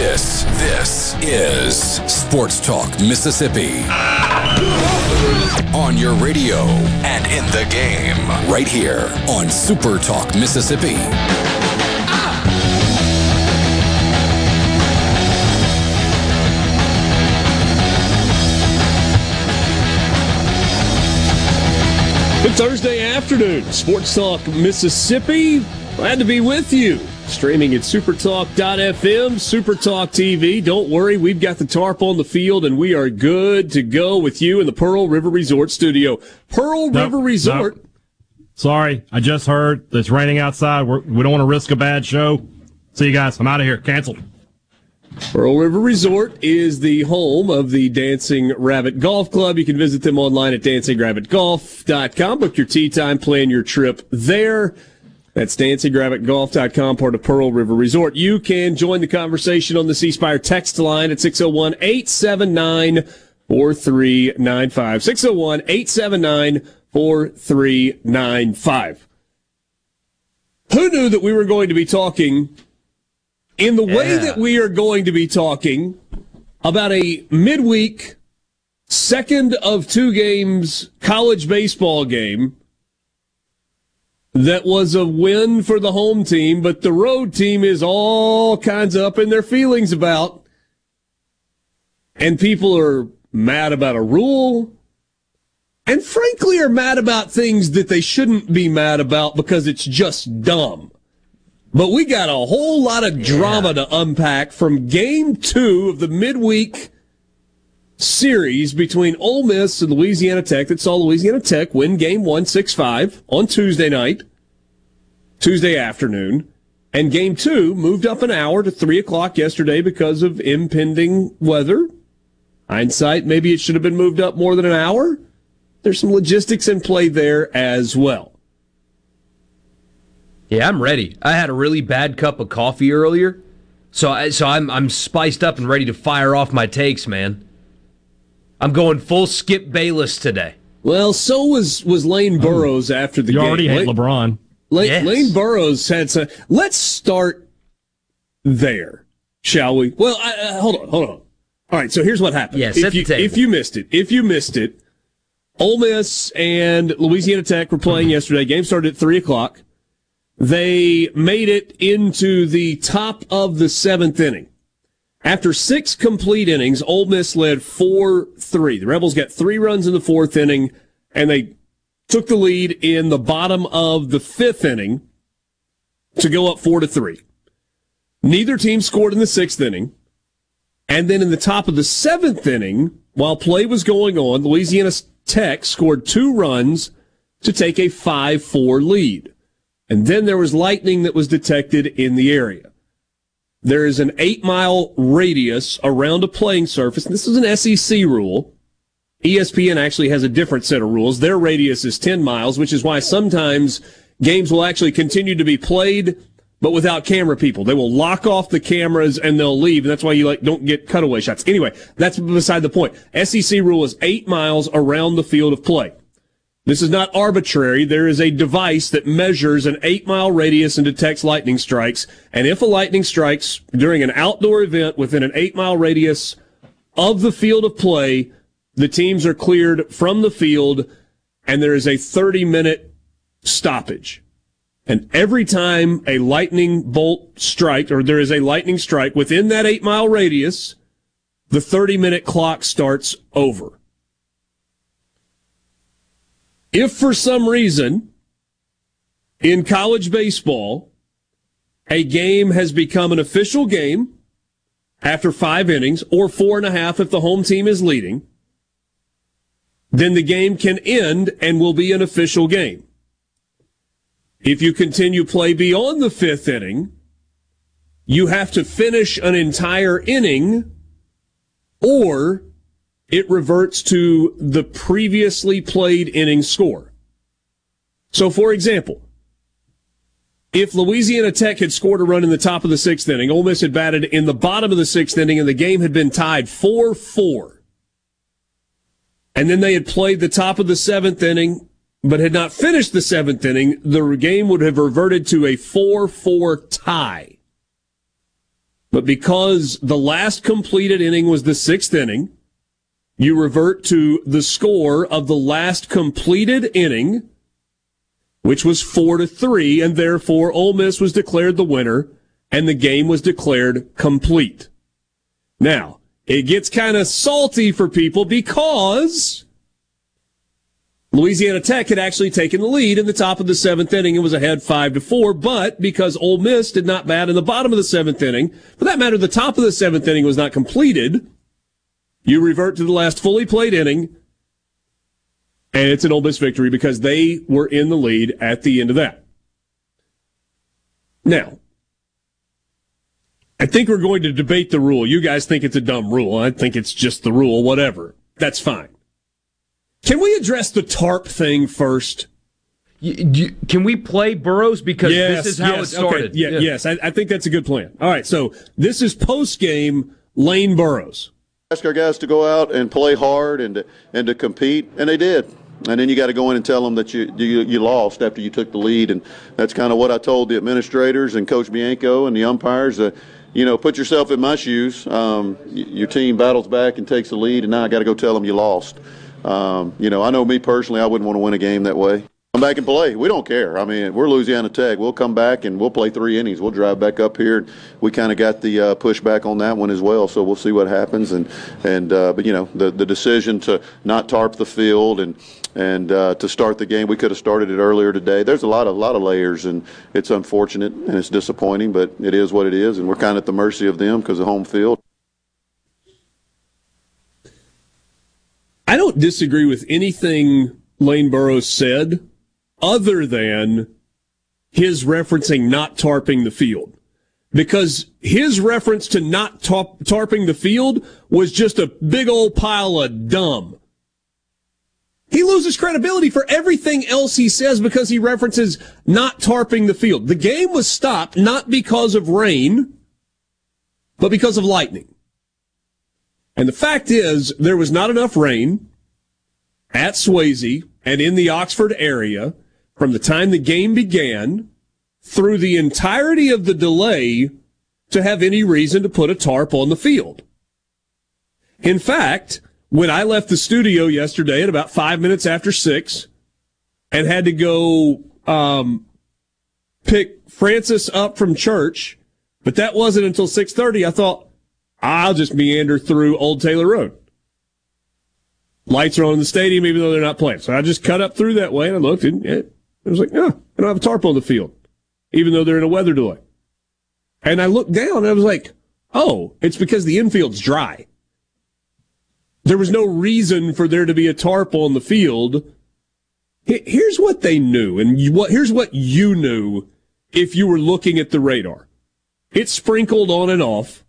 This, this is Sports Talk Mississippi. On your radio and in the game, right here on Super Talk Mississippi. Good Thursday afternoon, Sports Talk Mississippi. Glad to be with you. Streaming at supertalk.fm, supertalk TV. Don't worry, we've got the tarp on the field and we are good to go with you in the Pearl River Resort studio. Pearl nope, River Resort. Nope. Sorry, I just heard it's raining outside. We're, we do not want to risk a bad show. See you guys. I'm out of here. Canceled. Pearl River Resort is the home of the Dancing Rabbit Golf Club. You can visit them online at dancingrabbitgolf.com. Book your tee time, plan your trip there. That's dancingrabbitgolf.com, part of Pearl River Resort. You can join the conversation on the C Spire text line at 601 879 4395. 601 879 4395. Who knew that we were going to be talking in the yeah. way that we are going to be talking about a midweek, second of two games college baseball game that was a win for the home team, but the road team is all kinds of up in their feelings about. And people are mad about a rule and frankly are mad about things that they shouldn't be mad about because it's just dumb. But we got a whole lot of drama yeah. to unpack from game two of the midweek series between Ole Miss and Louisiana Tech that saw Louisiana Tech win game one six five on Tuesday night, Tuesday afternoon. And game two moved up an hour to three o'clock yesterday because of impending weather. Hindsight, maybe it should have been moved up more than an hour. There's some logistics in play there as well. Yeah, I'm ready. I had a really bad cup of coffee earlier, so I, so I'm I'm spiced up and ready to fire off my takes, man. I'm going full Skip Bayless today. Well, so was was Lane oh. Burroughs oh, after the you game. You already hate Lane, LeBron. Lane, yes. Lane Burroughs had some. Let's start there, shall we? Well, I, uh, hold on, hold on. All right, so here's what happened. Yes, if you, if you missed it, if you missed it, Ole Miss and Louisiana Tech were playing mm-hmm. yesterday. Game started at three o'clock. They made it into the top of the seventh inning. After six complete innings, Ole Miss led 4 3. The Rebels got three runs in the fourth inning, and they took the lead in the bottom of the fifth inning to go up 4 to 3. Neither team scored in the sixth inning. And then in the top of the seventh inning, while play was going on, Louisiana Tech scored two runs to take a 5 4 lead. And then there was lightning that was detected in the area. There is an eight mile radius around a playing surface. This is an SEC rule. ESPN actually has a different set of rules. Their radius is 10 miles, which is why sometimes games will actually continue to be played, but without camera people. They will lock off the cameras and they'll leave. And that's why you like don't get cutaway shots. Anyway, that's beside the point. SEC rule is eight miles around the field of play. This is not arbitrary. There is a device that measures an eight mile radius and detects lightning strikes. And if a lightning strikes during an outdoor event within an eight mile radius of the field of play, the teams are cleared from the field and there is a 30 minute stoppage. And every time a lightning bolt strike, or there is a lightning strike within that eight mile radius, the 30 minute clock starts over. If for some reason in college baseball, a game has become an official game after five innings or four and a half if the home team is leading, then the game can end and will be an official game. If you continue play beyond the fifth inning, you have to finish an entire inning or it reverts to the previously played inning score. So, for example, if Louisiana Tech had scored a run in the top of the sixth inning, Ole Miss had batted in the bottom of the sixth inning, and the game had been tied 4 4. And then they had played the top of the seventh inning, but had not finished the seventh inning, the game would have reverted to a 4 4 tie. But because the last completed inning was the sixth inning, you revert to the score of the last completed inning which was four to three, and therefore Ole Miss was declared the winner, and the game was declared complete. Now, it gets kind of salty for people because Louisiana Tech had actually taken the lead in the top of the seventh inning and was ahead five to four, but because Ole Miss did not bat in the bottom of the seventh inning, for that matter, the top of the seventh inning was not completed, you revert to the last fully played inning and it's an Ole Miss victory because they were in the lead at the end of that. Now, I think we're going to debate the rule. You guys think it's a dumb rule. I think it's just the rule, whatever. That's fine. Can we address the tarp thing first? Can we play Burroughs because yes, this is how yes, it started? Okay. Yeah, yeah. Yes, I, I, think that's a good plan. All right, so this is post game Lane Burroughs. Ask our guys to go out and play hard and to, and to compete, and they did and then you got to go in and tell them that you, you, you lost after you took the lead, and that's kind of what I told the administrators and Coach Bianco and the umpires. Uh, you know, put yourself in my shoes. Um, your team battles back and takes the lead, and now I got to go tell them you lost. Um, you know, I know me personally, I wouldn't want to win a game that way. Come back and play. We don't care. I mean, we're Louisiana Tech. We'll come back and we'll play three innings. We'll drive back up here. We kind of got the uh, pushback on that one as well, so we'll see what happens. And and uh, but you know, the the decision to not tarp the field and and uh, to start the game, we could have started it earlier today. There's a lot of lot of layers, and it's unfortunate and it's disappointing, but it is what it is, and we're kind of at the mercy of them because of home field. I don't disagree with anything Lane Burroughs said other than his referencing not tarping the field. Because his reference to not tarping the field was just a big old pile of dumb. He loses credibility for everything else he says because he references not tarping the field. The game was stopped not because of rain, but because of lightning. And the fact is, there was not enough rain at Swayze and in the Oxford area from the time the game began through the entirety of the delay to have any reason to put a tarp on the field. In fact, when I left the studio yesterday at about five minutes after six and had to go um, pick Francis up from church, but that wasn't until 6.30, I thought, I'll just meander through Old Taylor Road. Lights are on in the stadium, even though they're not playing. So I just cut up through that way and I looked and it, I was like, no, I don't have a tarp on the field, even though they're in a weather delay. And I looked down and I was like, oh, it's because the infield's dry. There was no reason for there to be a tarp on the field. Here's what they knew, and what here's what you knew if you were looking at the radar. It sprinkled on and off.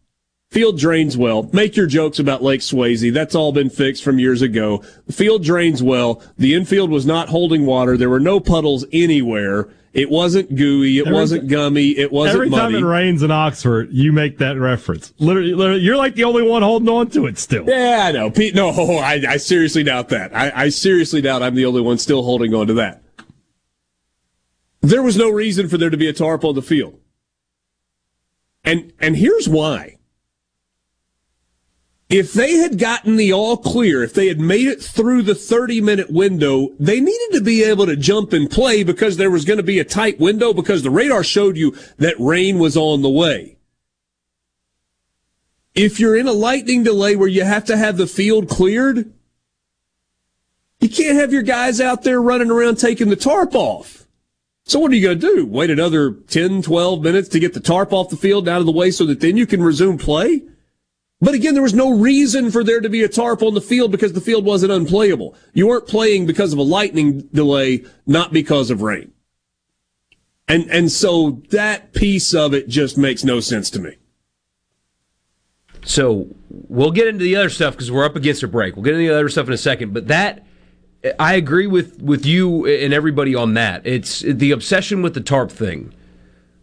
Field drains well. Make your jokes about Lake Swayze. That's all been fixed from years ago. The field drains well. The infield was not holding water. There were no puddles anywhere. It wasn't gooey. It every, wasn't gummy. It wasn't every muddy. time it rains in Oxford, you make that reference. Literally, literally, you're like the only one holding on to it still. Yeah, I know. Pete, no, I, I seriously doubt that. I, I seriously doubt I'm the only one still holding on to that. There was no reason for there to be a tarp on the field. And, and here's why if they had gotten the all clear, if they had made it through the 30 minute window, they needed to be able to jump and play because there was going to be a tight window because the radar showed you that rain was on the way. If you're in a lightning delay where you have to have the field cleared, you can't have your guys out there running around taking the tarp off. So what are you going to do? Wait another 10, 12 minutes to get the tarp off the field out of the way so that then you can resume play? But again, there was no reason for there to be a tarp on the field because the field wasn't unplayable. You weren't playing because of a lightning delay, not because of rain. And, and so that piece of it just makes no sense to me. So we'll get into the other stuff because we're up against a break. We'll get into the other stuff in a second. But that, I agree with, with you and everybody on that. It's the obsession with the tarp thing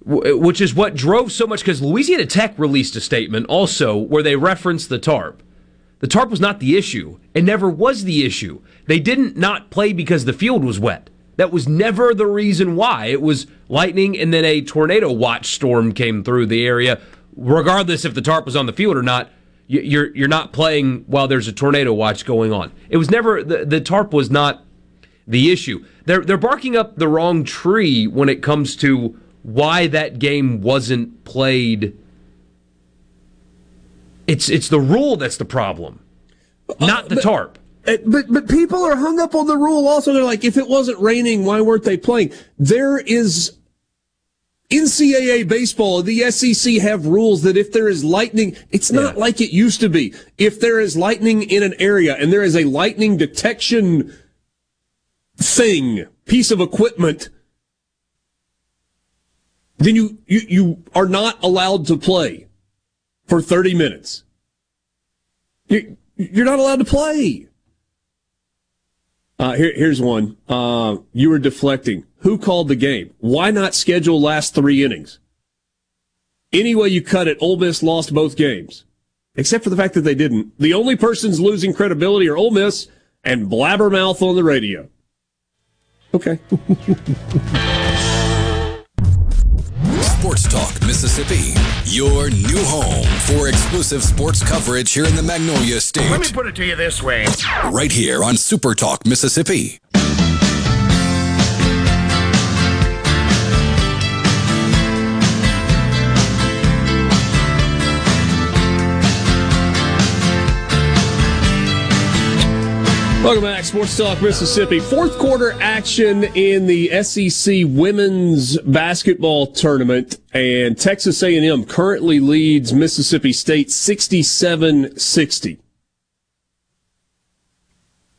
which is what drove so much because Louisiana Tech released a statement also where they referenced the tarp. The tarp was not the issue. It never was the issue. They didn't not play because the field was wet. That was never the reason why. It was lightning and then a tornado watch storm came through the area. Regardless if the tarp was on the field or not, you're you're not playing while there's a tornado watch going on. It was never the, the tarp was not the issue. They're they're barking up the wrong tree when it comes to why that game wasn't played. It's it's the rule that's the problem, not the but, tarp. Uh, but but people are hung up on the rule. Also, they're like, if it wasn't raining, why weren't they playing? There is NCAA baseball, the SEC have rules that if there is lightning, it's not yeah. like it used to be. If there is lightning in an area and there is a lightning detection thing, piece of equipment then you, you, you are not allowed to play for 30 minutes. You, you're not allowed to play. Uh, here, here's one. Uh, you were deflecting. Who called the game? Why not schedule last three innings? Any way you cut it, Ole Miss lost both games. Except for the fact that they didn't. The only persons losing credibility are Ole Miss and Blabbermouth on the radio. Okay. Sports Talk Mississippi, your new home for exclusive sports coverage here in the Magnolia State. Let me put it to you this way. Right here on Super Talk Mississippi. Welcome back, Sports Talk Mississippi. Fourth quarter action in the SEC women's basketball tournament, and Texas A&M currently leads Mississippi State 67-60.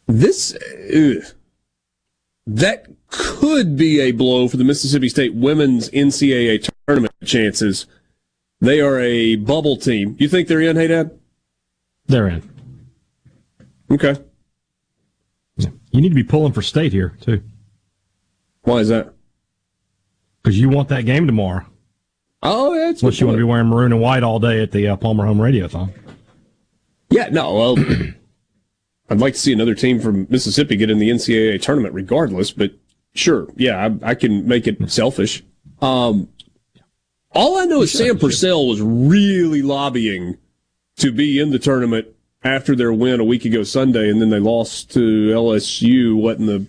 This ugh, that could be a blow for the Mississippi State women's NCAA tournament chances. They are a bubble team. You think they're in, Hey Dad? They're in. Okay. You need to be pulling for state here too. Why is that? Because you want that game tomorrow. Oh, that's unless you want to be wearing maroon and white all day at the uh, Palmer Home Radiothon. Yeah, no. Well, I'd like to see another team from Mississippi get in the NCAA tournament, regardless. But sure, yeah, I, I can make it selfish. Um, all I know is Sam Purcell was really lobbying to be in the tournament after their win a week ago Sunday, and then they lost to LSU. What in the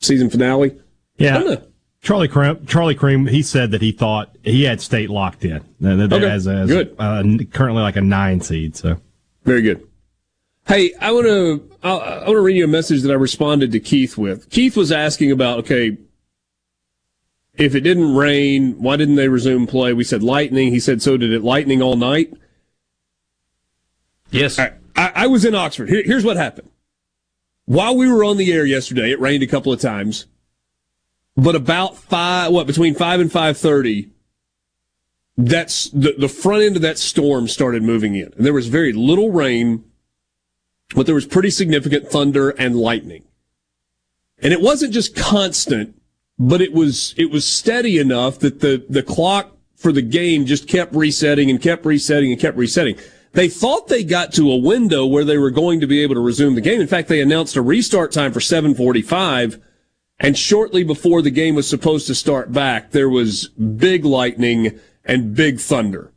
season finale? Yeah. Charlie Creme, Charlie Creme, he said that he thought he had state locked in okay. as, as good. Uh, currently like a nine seed. So very good. Hey, I want to I want to read you a message that I responded to Keith with. Keith was asking about okay, if it didn't rain, why didn't they resume play? We said lightning. He said so. Did it lightning all night? Yes. I, I was in Oxford. Here, here's what happened. While we were on the air yesterday, it rained a couple of times, but about five, what between five and five thirty, that's the the front end of that storm started moving in, and there was very little rain, but there was pretty significant thunder and lightning, and it wasn't just constant, but it was it was steady enough that the the clock for the game just kept resetting and kept resetting and kept resetting. They thought they got to a window where they were going to be able to resume the game. In fact, they announced a restart time for 745. And shortly before the game was supposed to start back, there was big lightning and big thunder.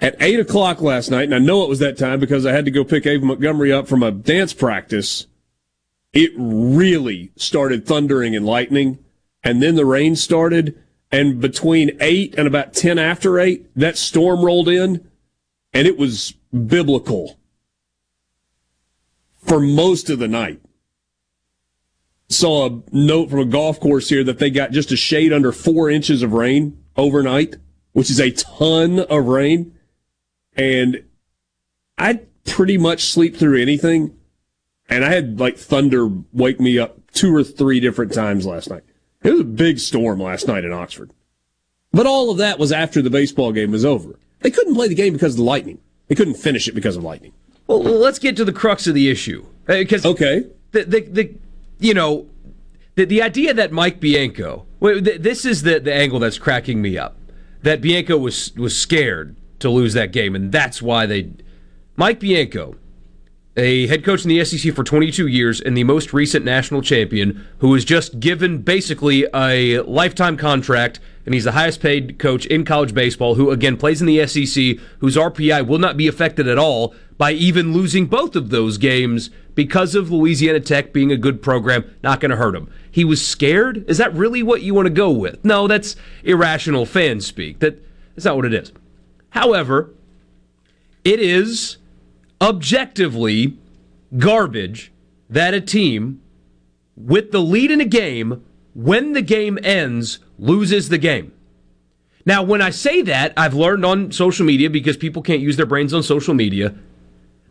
at eight o'clock last night, and I know it was that time because I had to go pick Ava Montgomery up from a dance practice. It really started thundering and lightning, and then the rain started. And between eight and about ten after eight, that storm rolled in, and it was biblical for most of the night. Saw a note from a golf course here that they got just a shade under four inches of rain overnight, which is a ton of rain. And I pretty much sleep through anything. And I had like thunder wake me up two or three different times last night. It was a big storm last night in Oxford. But all of that was after the baseball game was over. They couldn't play the game because of the lightning. They couldn't finish it because of lightning. Well, let's get to the crux of the issue. Because uh, okay, the, the the you know the the idea that Mike Bianco. This is the the angle that's cracking me up. That Bianco was was scared to lose that game, and that's why they. Mike Bianco, a head coach in the SEC for 22 years and the most recent national champion, who was just given basically a lifetime contract, and he's the highest paid coach in college baseball, who again plays in the SEC, whose RPI will not be affected at all by even losing both of those games because of Louisiana Tech being a good program, not going to hurt him. He was scared? Is that really what you want to go with? No, that's irrational fan speak. That, that's not what it is. However, it is objectively garbage that a team with the lead in a game, when the game ends, loses the game. Now, when I say that, I've learned on social media because people can't use their brains on social media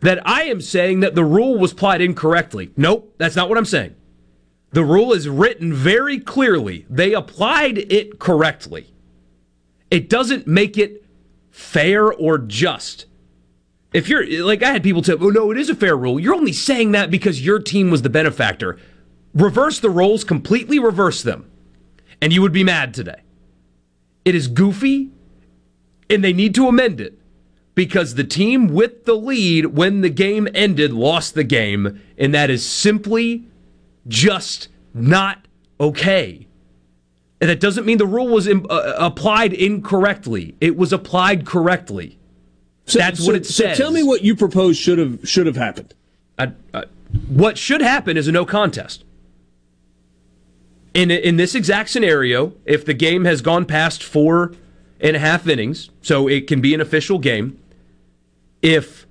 that I am saying that the rule was applied incorrectly. Nope, that's not what I'm saying. The rule is written very clearly. They applied it correctly. It doesn't make it fair or just. If you're like I had people say, "Oh no, it is a fair rule." You're only saying that because your team was the benefactor. Reverse the roles, completely reverse them, and you would be mad today. It is goofy, and they need to amend it because the team with the lead when the game ended lost the game, and that is simply just not okay. And that doesn't mean the rule was uh, uh, applied incorrectly. It was applied correctly. So, That's so, what it says. So tell me what you propose should have should have happened. I, I, what should happen is a no contest. In in this exact scenario, if the game has gone past four and a half innings, so it can be an official game. If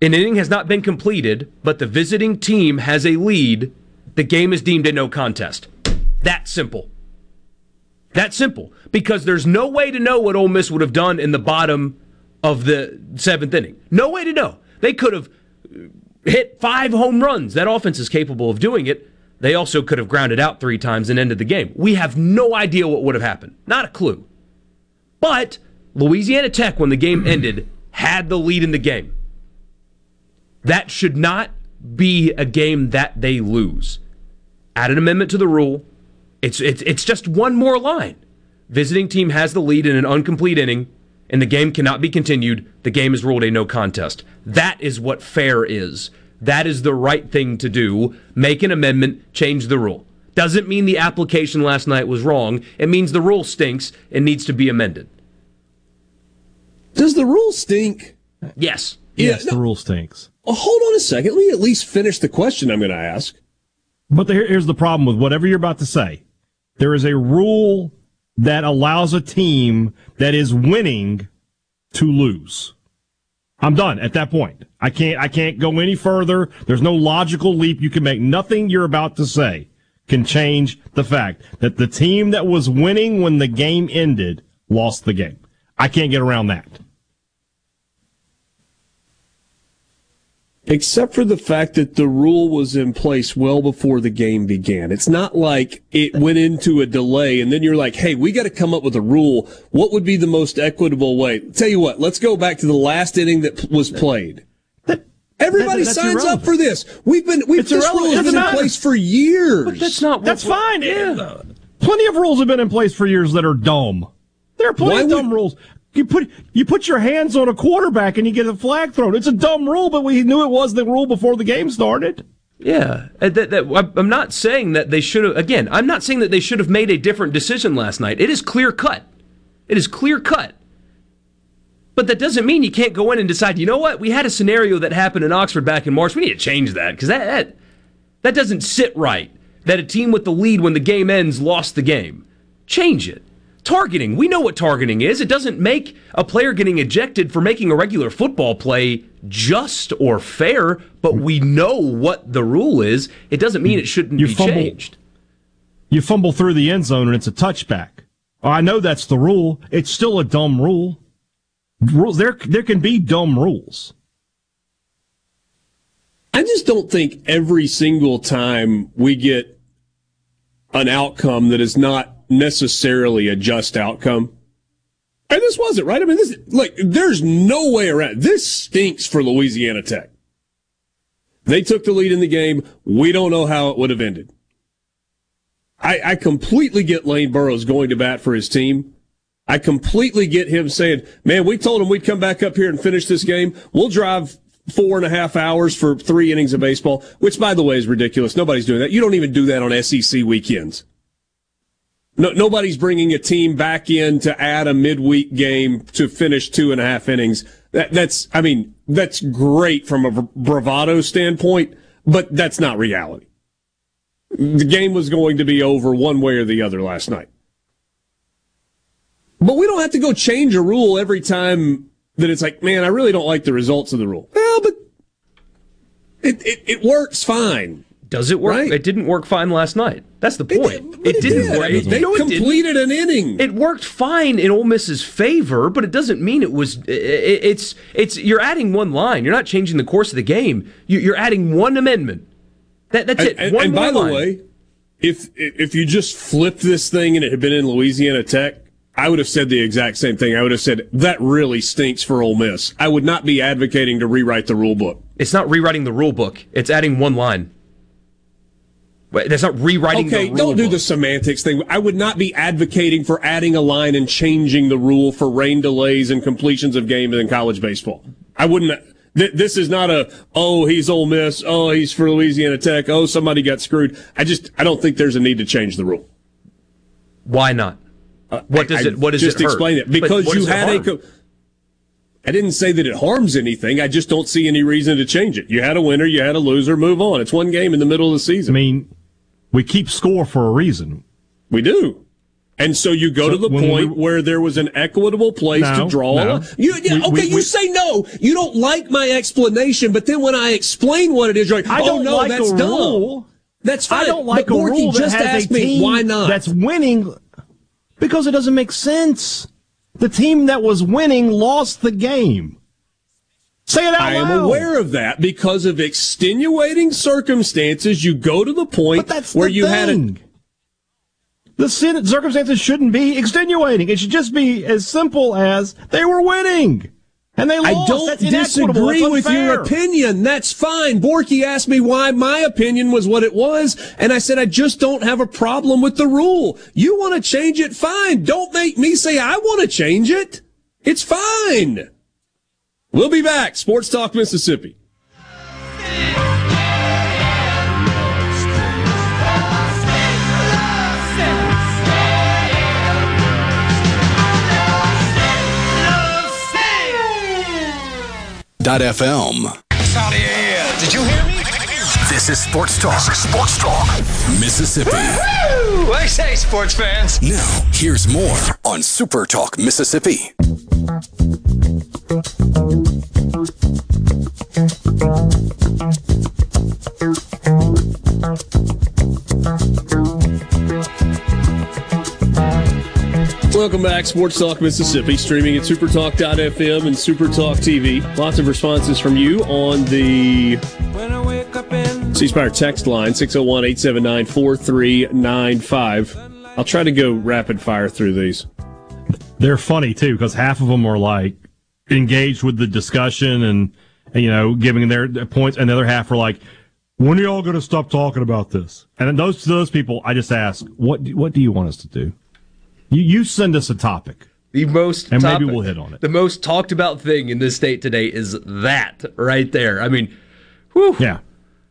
an inning has not been completed, but the visiting team has a lead, the game is deemed a no contest. That simple. That simple. Because there's no way to know what Ole Miss would have done in the bottom of the seventh inning. No way to know. They could have hit five home runs. That offense is capable of doing it. They also could have grounded out three times and ended the game. We have no idea what would have happened. Not a clue. But Louisiana Tech, when the game ended, had the lead in the game. That should not be a game that they lose. Add an amendment to the rule it's, it's, it's just one more line. Visiting team has the lead in an incomplete inning, and the game cannot be continued. The game is ruled a no contest. That is what fair is. That is the right thing to do. Make an amendment, change the rule. Doesn't mean the application last night was wrong. It means the rule stinks and needs to be amended. Does the rule stink? Yes. Yes, yeah, no, the rule stinks. Uh, hold on a second. Let me at least finish the question I'm going to ask. But here's the problem with whatever you're about to say. There is a rule that allows a team that is winning to lose. I'm done at that point. I can't, I can't go any further. There's no logical leap you can make. Nothing you're about to say can change the fact that the team that was winning when the game ended lost the game. I can't get around that. Except for the fact that the rule was in place well before the game began. It's not like it went into a delay and then you're like, hey, we got to come up with a rule. What would be the most equitable way? Tell you what, let's go back to the last inning that was played. Everybody that, signs irrelevant. up for this. We've been we've it's this rule has been in place for years. But that's not. That's fine. Yeah. Plenty of rules have been in place for years that are dumb. There are plenty Why of dumb would, rules. You put you put your hands on a quarterback and you get a flag thrown. It's a dumb rule, but we knew it was the rule before the game started. Yeah, uh, that, that, I'm not saying that they should have. Again, I'm not saying that they should have made a different decision last night. It is clear cut. It is clear cut. But that doesn't mean you can't go in and decide, you know what? We had a scenario that happened in Oxford back in March. We need to change that because that, that, that doesn't sit right. That a team with the lead when the game ends lost the game. Change it. Targeting. We know what targeting is. It doesn't make a player getting ejected for making a regular football play just or fair, but we know what the rule is. It doesn't mean it shouldn't You be fumble- changed. You fumble through the end zone and it's a touchback. I know that's the rule. It's still a dumb rule. Rules there there can be dumb rules. I just don't think every single time we get an outcome that is not necessarily a just outcome. And this wasn't, right? I mean, this, like, there's no way around. This stinks for Louisiana Tech. They took the lead in the game. We don't know how it would have ended. I, I completely get Lane Burroughs going to bat for his team. I completely get him saying, man, we told him we'd come back up here and finish this game. We'll drive four and a half hours for three innings of baseball, which by the way is ridiculous. Nobody's doing that. You don't even do that on SEC weekends. No, nobody's bringing a team back in to add a midweek game to finish two and a half innings. That, that's, I mean, that's great from a bravado standpoint, but that's not reality. The game was going to be over one way or the other last night. But we don't have to go change a rule every time that it's like, man, I really don't like the results of the rule. Well, but it, it, it works fine. Does it work? Right. It didn't work fine last night. That's the point. It, It, didn't did. work. I mean, It- they no, it completed an inning. It worked fine in Ole Miss's favor, but it doesn't mean it was. i- i- It's it's you're adding one line. You're not changing the course of the game. You- You're adding one amendment. That, that's it. And, one and by more the line. way, if if you just flipped this thing and it had been in Louisiana Tech, I would have said the exact same thing. I would have said that really stinks for Ole Miss. I would not be advocating to rewrite the rule book. it's not rewriting the rule book. It's adding one line. But That's not rewriting Okay, the rule don't do book. the semantics thing. I would not be advocating for adding a line and changing the rule for rain delays and completions of games in college baseball. I wouldn't. Th- this is not a oh he's Ole Miss, oh he's for Louisiana Tech, oh somebody got screwed. I just I don't think there's a need to change the rule. Why not? Uh, what does I- it? What does just it hurt? explain it because you had a. Co- I didn't say that it harms anything. I just don't see any reason to change it. You had a winner, you had a loser. Move on. It's one game in the middle of the season. I season. mean, we keep score for a reason. we do. And so you go So to the point we- where there was an equitable place No, to draw. no. You, yeah, We- okay, we- you say no. You don't like my explanation, but then when I explain what it is, you're like, I oh don't no, like that's dumb. rule. That's fine. I don't like but a Borky rule that just has asked a me why not. that's winning because it doesn't make sense. The team that was winning lost the game. Say it out I am aware of that because of extenuating circumstances. You go to the point where the you had a. The sin- circumstances shouldn't be extenuating. It should just be as simple as they were winning. And they lost. I don't That's disagree with your opinion. That's fine. Borky asked me why my opinion was what it was, and I said I just don't have a problem with the rule. You want to change it, fine. Don't make me say I want to change it. It's fine. We'll be back. Sports Talk Mississippi. Dot FM. Did you hear me? This is Sports Talk. Sports Talk. Mississippi. Woo! I say, sports fans. Now, here's more on Super Talk Mississippi. Welcome back, Sports Talk Mississippi, streaming at supertalk.fm and Supertalk TV. Lots of responses from you on the C Spire text line 601 879 4395. I'll try to go rapid fire through these. They're funny too because half of them are like engaged with the discussion and, and, you know giving their their points, and the other half are like, "When are y'all going to stop talking about this?" And then those those people, I just ask, "What do, what do you want us to do?" You you send us a topic. The most And maybe we'll hit on it. The most talked about thing in this state today is that right there. I mean, whew. Yeah,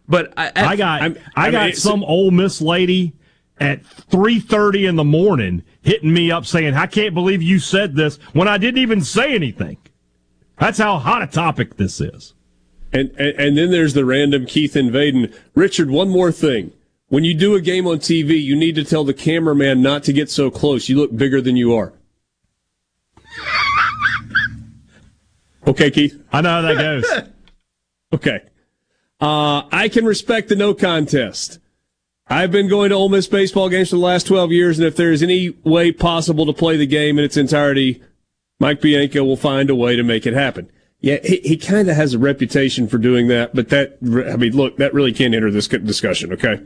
But I, I got I'm- I, I mean, got some Ole Miss lady at three thirty in the morning hitting me up saying, "I can't believe you said this when I didn't even say anything." That's how hot a topic this is. And, and, and then there's the random Keith Invaden. Richard, one more thing. When you do a game on TV, you need to tell the cameraman not to get so close. You look bigger than you are. Okay, Keith. I know how that goes. Okay. Uh, I can respect the no contest. I've been going to Ole Miss baseball games for the last 12 years, and if there is any way possible to play the game in its entirety, Mike Bianco will find a way to make it happen. Yeah, he, he kind of has a reputation for doing that, but that, I mean, look, that really can't enter this discussion, okay?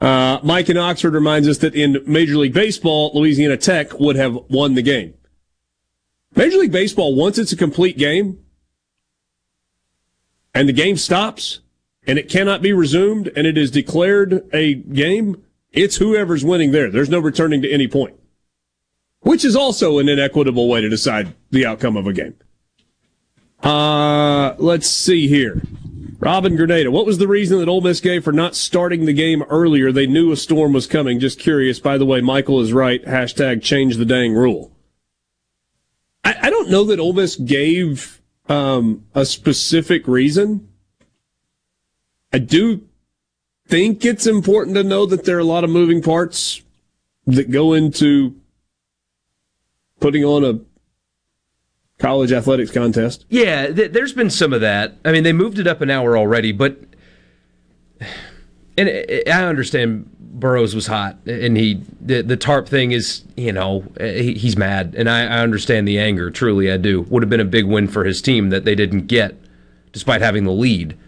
Uh, Mike in Oxford reminds us that in Major League Baseball, Louisiana Tech would have won the game. Major League Baseball, once it's a complete game and the game stops and it cannot be resumed and it is declared a game, it's whoever's winning there. There's no returning to any point, which is also an inequitable way to decide the outcome of a game. Uh, let's see here. Robin Grenada, what was the reason that Ole Miss gave for not starting the game earlier? They knew a storm was coming. Just curious. By the way, Michael is right. Hashtag change the dang rule. I, I don't know that Ole Miss gave um, a specific reason. I do think it's important to know that there are a lot of moving parts that go into putting on a college athletics contest. Yeah, th- there's been some of that. I mean, they moved it up an hour already, but and I understand Burroughs was hot, and he the, the tarp thing is you know he, he's mad, and I, I understand the anger. Truly, I do. Would have been a big win for his team that they didn't get, despite having the lead.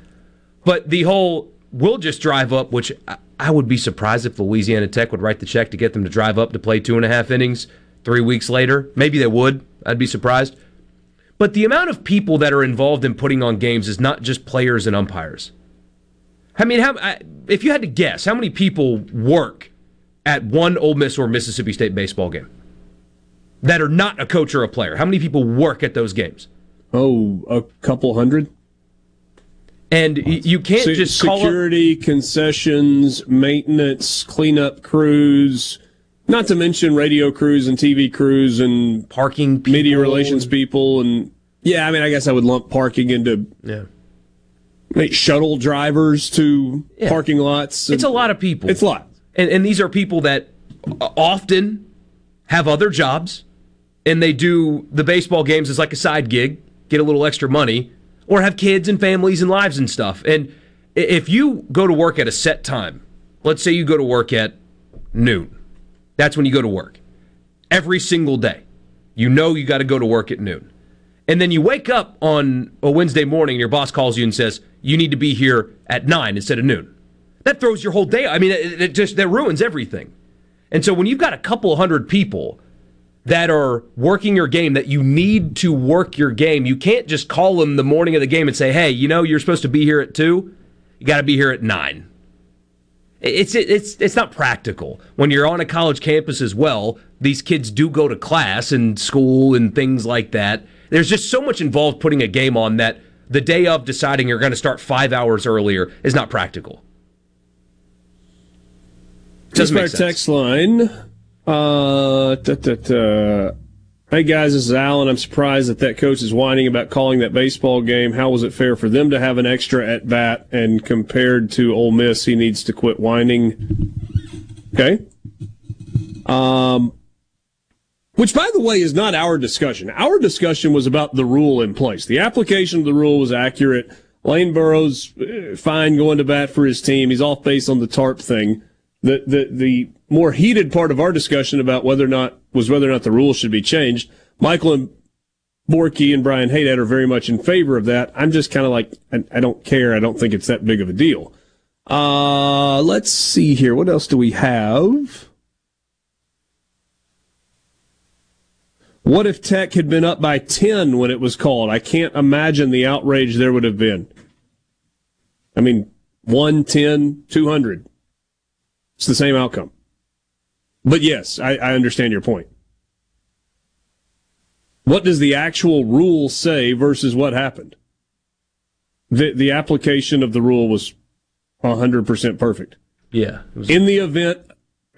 But the whole we'll just drive up, which I, I would be surprised if Louisiana Tech would write the check to get them to drive up to play two and a half innings three weeks later. Maybe they would. I'd be surprised. But the amount of people that are involved in putting on games is not just players and umpires. I mean, how, if you had to guess, how many people work at one Ole Miss or Mississippi State baseball game that are not a coach or a player? How many people work at those games? Oh, a couple hundred. And you can't Se- just security, concessions, maintenance, cleanup crews, not to mention radio crews and TV crews and parking, people. media relations people, and yeah, I mean, I guess I would lump parking into yeah shuttle drivers to yeah. parking lots. It's a lot of people. It's a lot, and, and these are people that often have other jobs, and they do the baseball games as like a side gig, get a little extra money, or have kids and families and lives and stuff. And if you go to work at a set time, let's say you go to work at noon that's when you go to work. Every single day. You know you got to go to work at noon. And then you wake up on a Wednesday morning and your boss calls you and says, you need to be here at 9 instead of noon. That throws your whole day. I mean, it, it just that ruins everything. And so when you've got a couple hundred people that are working your game, that you need to work your game, you can't just call them the morning of the game and say, hey, you know, you're supposed to be here at 2. You got to be here at 9. It's it's it's not practical when you're on a college campus as well. These kids do go to class and school and things like that. There's just so much involved putting a game on that the day of deciding you're going to start five hours earlier is not practical. Doesn't make text line. Uh, da, da, da. Hey guys, this is Alan. I'm surprised that that coach is whining about calling that baseball game. How was it fair for them to have an extra at bat? And compared to Ole Miss, he needs to quit whining. Okay. Um, which, by the way, is not our discussion. Our discussion was about the rule in place. The application of the rule was accurate. Lane Burroughs eh, fine going to bat for his team. He's off base on the tarp thing. The the the more heated part of our discussion about whether or not was whether or not the rules should be changed. Michael and Borky and Brian Haydad are very much in favor of that. I'm just kind of like, I, I, don't care. I don't think it's that big of a deal. Uh, let's see here. What else do we have? What if Tech had been up by 10 when it was called? I can't imagine the outrage there would have been. I mean, 1, 10, 200. It's the same outcome. But yes, I, I understand your point. What does the actual rule say versus what happened? The the application of the rule was 100% perfect. Yeah. Was- In the event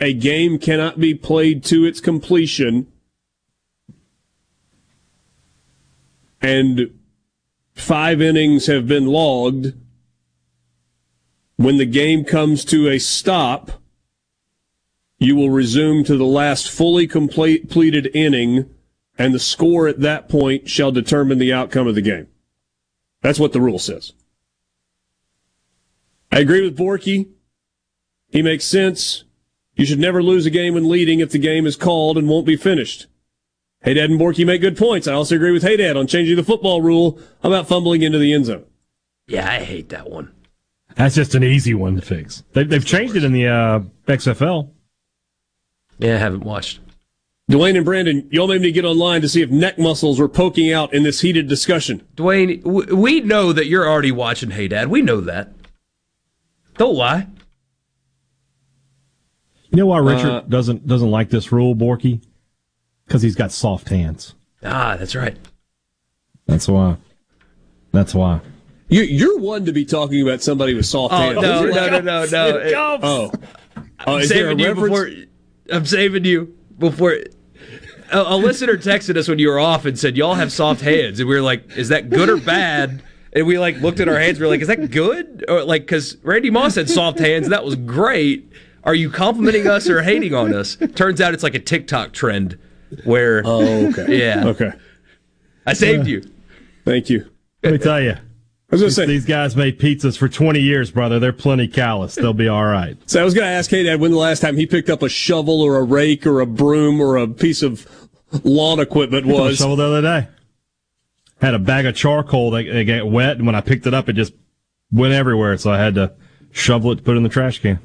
a game cannot be played to its completion and five innings have been logged, when the game comes to a stop, you will resume to the last fully complete, completed inning, and the score at that point shall determine the outcome of the game. That's what the rule says. I agree with Borky. He makes sense. You should never lose a game when leading if the game is called and won't be finished. Hey, Dad and Borky make good points. I also agree with Hey Dad on changing the football rule about fumbling into the end zone. Yeah, I hate that one. That's just an easy one to fix. They've, they've changed it in the uh, XFL. Yeah, I haven't watched. Dwayne and Brandon, y'all made me get online to see if neck muscles were poking out in this heated discussion. Dwayne, w- we know that you're already watching Haydad. We know that. Don't lie. You know why Richard Uh, doesn't doesn't like this rule, Borky? Because he's got soft hands. Ah, that's right. That's why. That's why. You, you're one to be talking about somebody with soft Oh hands. no, no, it no, like- no, no, It- Oh, oh I'm is there a reference? before. I'm saving you before. A, a listener texted us when you were off and said y'all have soft hands, and we were like, "Is that good or bad?" And we like looked at our hands. We were like, "Is that good?" Or like, because Randy Moss had soft hands, and that was great. Are you complimenting us or hating on us? Turns out it's like a TikTok trend where. Oh, okay. Yeah. Okay. I saved you. Thank you. Let me tell you, I was going to say, these guys made pizzas for 20 years, brother. They're plenty callous. They'll be all right. so I was going to ask Haydad when the last time he picked up a shovel or a rake or a broom or a piece of lawn equipment I was. shoveled the other day. Had a bag of charcoal that that got wet, and when I picked it up, it just went everywhere. So I had to shovel it to put it in the trash can.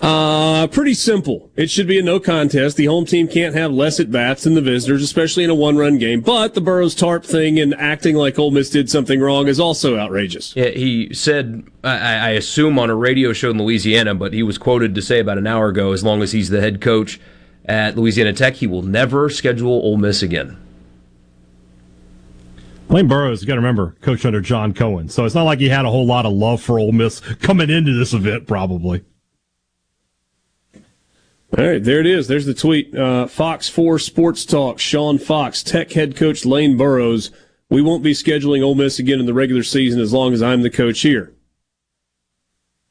Uh, pretty simple. It should be a no contest. The home team can't have less at bats than the visitors, especially in a one run game. But the Burroughs tarp thing and acting like Ole Miss did something wrong is also outrageous. Yeah, he said, I, I assume on a radio show in Louisiana, but he was quoted to say about an hour ago, as long as he's the head coach at Louisiana Tech, he will never schedule Ole Miss again. Lane Burroughs, you got to remember, coached under John Cohen. So it's not like he had a whole lot of love for Ole Miss coming into this event, probably. All right, there it is. There's the tweet. Uh, Fox 4 Sports Talk, Sean Fox, Tech head coach Lane Burroughs. We won't be scheduling Ole Miss again in the regular season as long as I'm the coach here.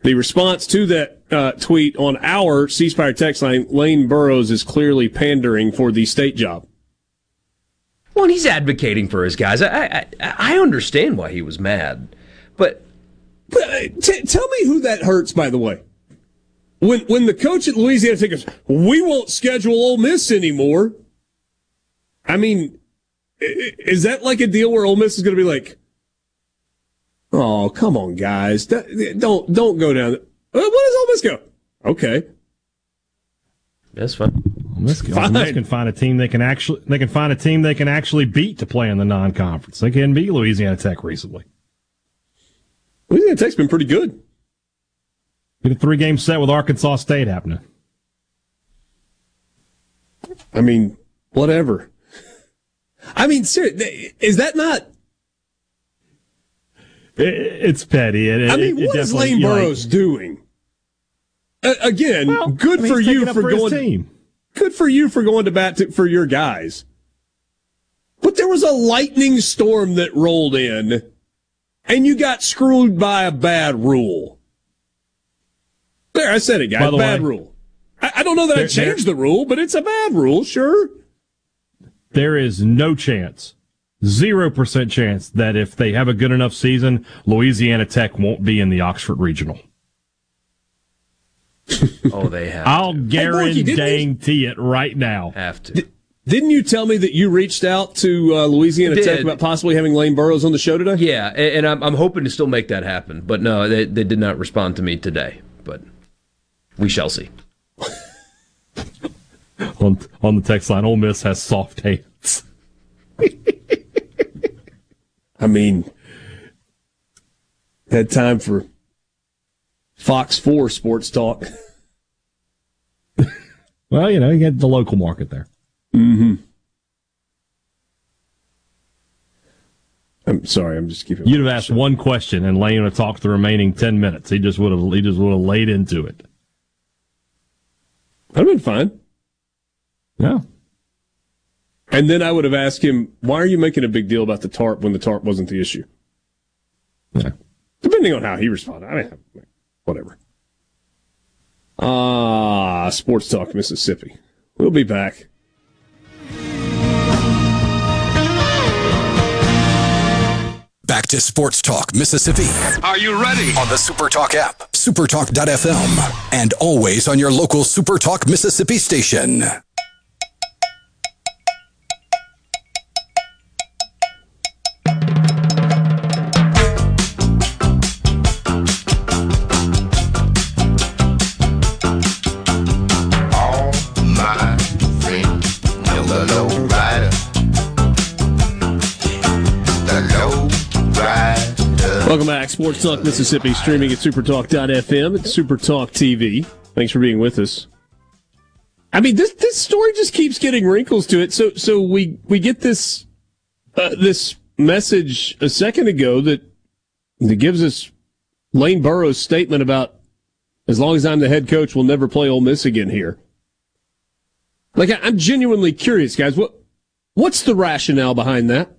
The response to that uh, tweet on our C Spire text line, Lane Burroughs is clearly pandering for the state job. Well, he's advocating for his guys. I, I, I understand why he was mad, but But, uh, t- tell me who that hurts, by the way. When when the coach at Louisiana Tech goes, we won't schedule Ole Miss anymore. I mean, i- i- is that like a deal where Ole Miss is going to be like, oh, come on, guys, don't don't go down. Uh, where does Ole Miss go? Okay, that's fine. Ole Miss, Ole Miss can find a team they can actually they can find a team they can actually beat to play in the non-conference. They can beat Louisiana Tech recently. Louisiana Tech's been pretty good. Get a three-game set with Arkansas State happening. I mean, whatever. I mean, seriously, is that not? It, it's petty. It, I mean, it what is Lane you're like, Burroughs doing? Uh, again, well, good I mean, for you up for going. team. good for you for going to bat to, for your guys. But there was a lightning storm that rolled in, and you got screwed by a bad rule. There, I said it, By guys. Bad way, rule. I, I don't know that I there- changed the rule, but it's a bad rule, sure. There is no chance, zero percent chance that if they have a good enough season, Louisiana Tech won't be in the Oxford Regional. Oh, they have I'll to. Borky, didn't guarantee it right now. have to. Didn't you tell me that you reached out to uh, Louisiana Tech about possibly having Lane Burroughs on the show today? Yeah, and, and I'm, I'm hoping to still make that happen. But no, they, they did not respond to me today. But we shall see. On on the text line, Ole Miss has soft hands. I mean, had time for Fox 4 sports talk. Well, you know, you get the local market there. Mm-hmm. I'm sorry, I'm just keeping. You'd have asked one question, and Lane would have talked the remaining ten minutes. He just would have he just would have laid into it. I've been fine. Yeah. And then I would have asked him, why are you making a big deal about the tarp when the tarp wasn't the issue? Yeah. Depending on how he responded. I mean, whatever. Ah, Sports Talk Mississippi. We'll be back. Back to Sports Talk Mississippi Are you ready? on the Super Talk app, supertalk.fm, and always on your local Supertalk Mississippi station. Back. Sports Talk Mississippi, streaming at supertalk.fm and Supertalk TV. Thanks for being with us. I mean, this this story just keeps getting wrinkles to it. So so we we get this uh, this message a second ago that that gives us Lane Burroughs' statement about as long as I'm the head coach, we'll never play Ole Miss again here. Like I, I'm genuinely curious, guys. What what's the rationale behind that?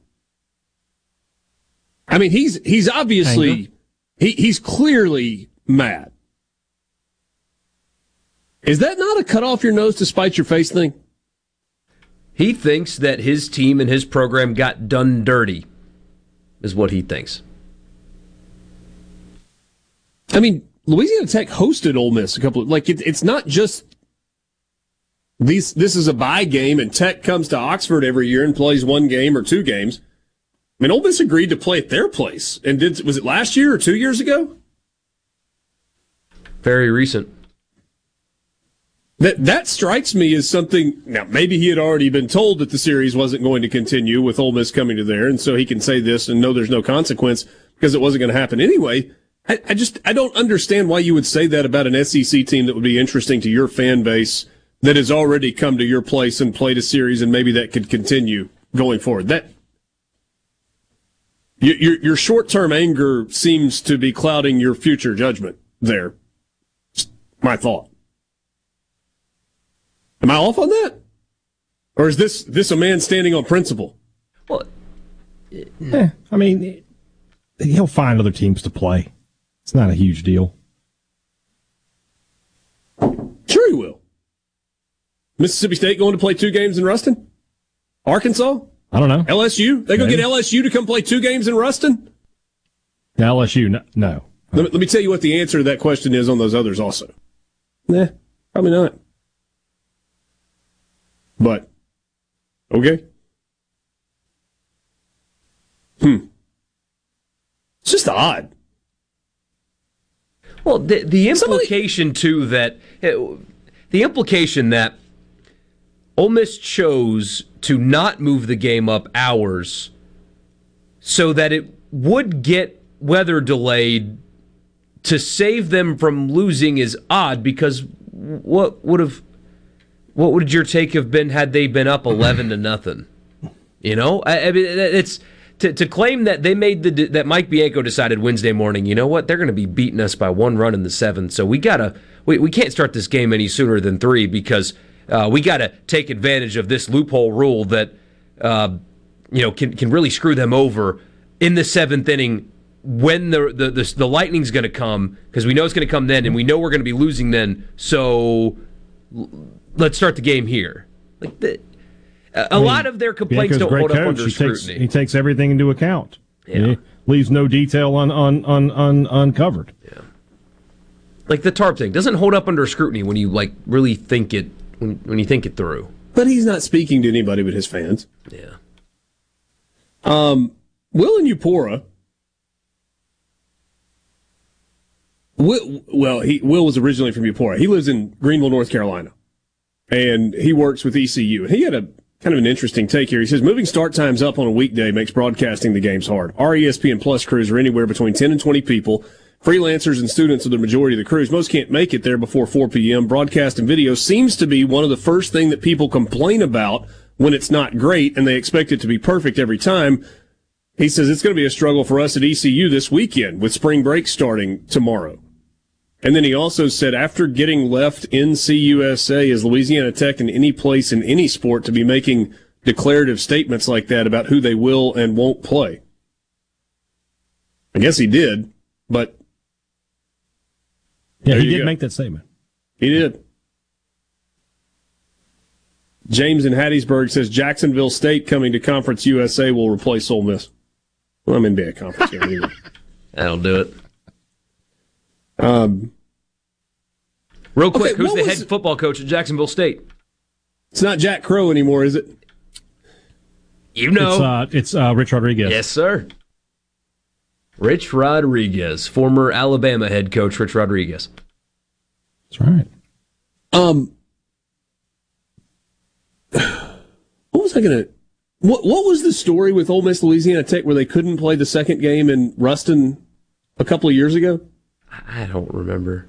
I mean, he's he's obviously Anger. he, he's clearly mad. Is that not a cut off your nose to spite your face thing? He thinks that his team and his program got done dirty, is what he thinks. I mean, Louisiana Tech hosted Ole Miss a couple of like it, it's not just these. This is a bye game, and Tech comes to Oxford every year and plays one game or two games. I mean, Ole Miss agreed to play at their place, and did was it last year or two years ago? Very recent. That that strikes me as something. Now, maybe he had already been told that the series wasn't going to continue with Ole Miss coming to there, and so he can say this and know there's no consequence because it wasn't going to happen anyway. I, I just I don't understand why you would say that about an SEC team that would be interesting to your fan base that has already come to your place and played a series, and maybe that could continue going forward. That your your, your short term anger seems to be clouding your future judgment. There, Just my thought. Am I off on that? Or is this this a man standing on principle? Well, Eh, I mean, he'll find other teams to play. It's not a huge deal. Sure he will. Mississippi State going to play two games in Ruston? Arkansas? I don't know. LSU? They go Maybe. get LSU to come play two games in Ruston? LSU, no. no. Let me, let me tell you what the answer to that question is on those others also. Nah, probably not. But, okay. Hmm. It's just odd. Well, the, the Somebody- implication too that eh, the implication that Ole Miss chose to not move the game up hours so that it would get weather delayed to save them from losing is odd because what would have what would your take have been had they been up 11 to nothing? You know? I, I mean it's to, to claim that they made the that mike bianco decided wednesday morning you know what? They're going to be beating us by one run in the seventh. So we gotta we, we can't start this game any sooner than three because uh, we gotta take advantage of this loophole rule that uh, you know can, can really screw them over in the seventh inning when the the the, the lightning's going to come because we know it's going to come then and we know we're going to be losing then so let's start the game here like the, a, a lot of their complaints don't hold up under He takes, scrutiny he takes everything into account. Yeah. He leaves no detail un, un, un, un, uncovered. like the tarp thing doesn't hold up under scrutiny when you like really think it when, when you think it through But he's not speaking to anybody but his fans. yeah um, Will and Eupora. Will, well, he Will was originally from Eupora. He lives in Greenville, North Carolina, and he works with ECU. And he had a kind of an interesting take here. He says moving start times up on a weekday makes broadcasting the games hard. Our ESPN Plus crews are anywhere between ten and twenty people. Freelancers and students are the majority of the crews. Most can't make it there before 4 p.m. Broadcast and video seems to be one of the first thing that people complain about when it's not great and they expect it to be perfect every time. He says it's going to be a struggle for us at ECU this weekend with spring break starting tomorrow. And then he also said after getting left in CUSA, is Louisiana Tech in any place in any sport to be making declarative statements like that about who they will and won't play. I guess he did, but Yeah, There he did go. make that statement. he did. James in Hattiesburg says Jacksonville State coming to Conference USA will replace Ole Miss. Well, I'm in a conference game anyway. That'll do it. Um, Real quick, Okay, who's the was- head football coach at Jacksonville State? it's not Jack Crowe anymore, is it? You know. It's uh, it's uh, Rich Rodriguez. yes, sir. Rich Rodriguez, former Alabama head coach Rich Rodriguez. That's right. Um, what was I gonna? What What was the story with Ole Miss Louisiana Tech where they couldn't play the second game in Ruston a couple of years ago? I don't remember.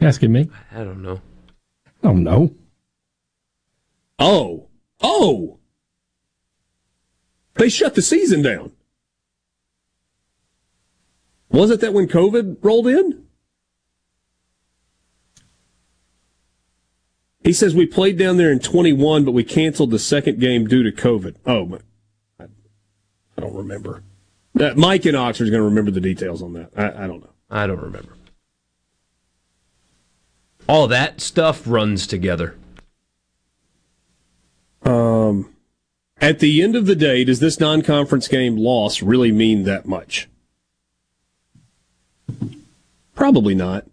Asking me? I don't know. Oh no. Oh, oh, they shut the season down. Was it that when COVID rolled in? He says we played down there in 21, but we canceled the second game due to COVID. Oh, I, don't remember. Uh, Mike in Oxford is going to remember the details on that. I, I don't know. I don't remember. All that stuff runs together. Um, at the end of the day, does this non-conference game loss really mean that much? Probably not.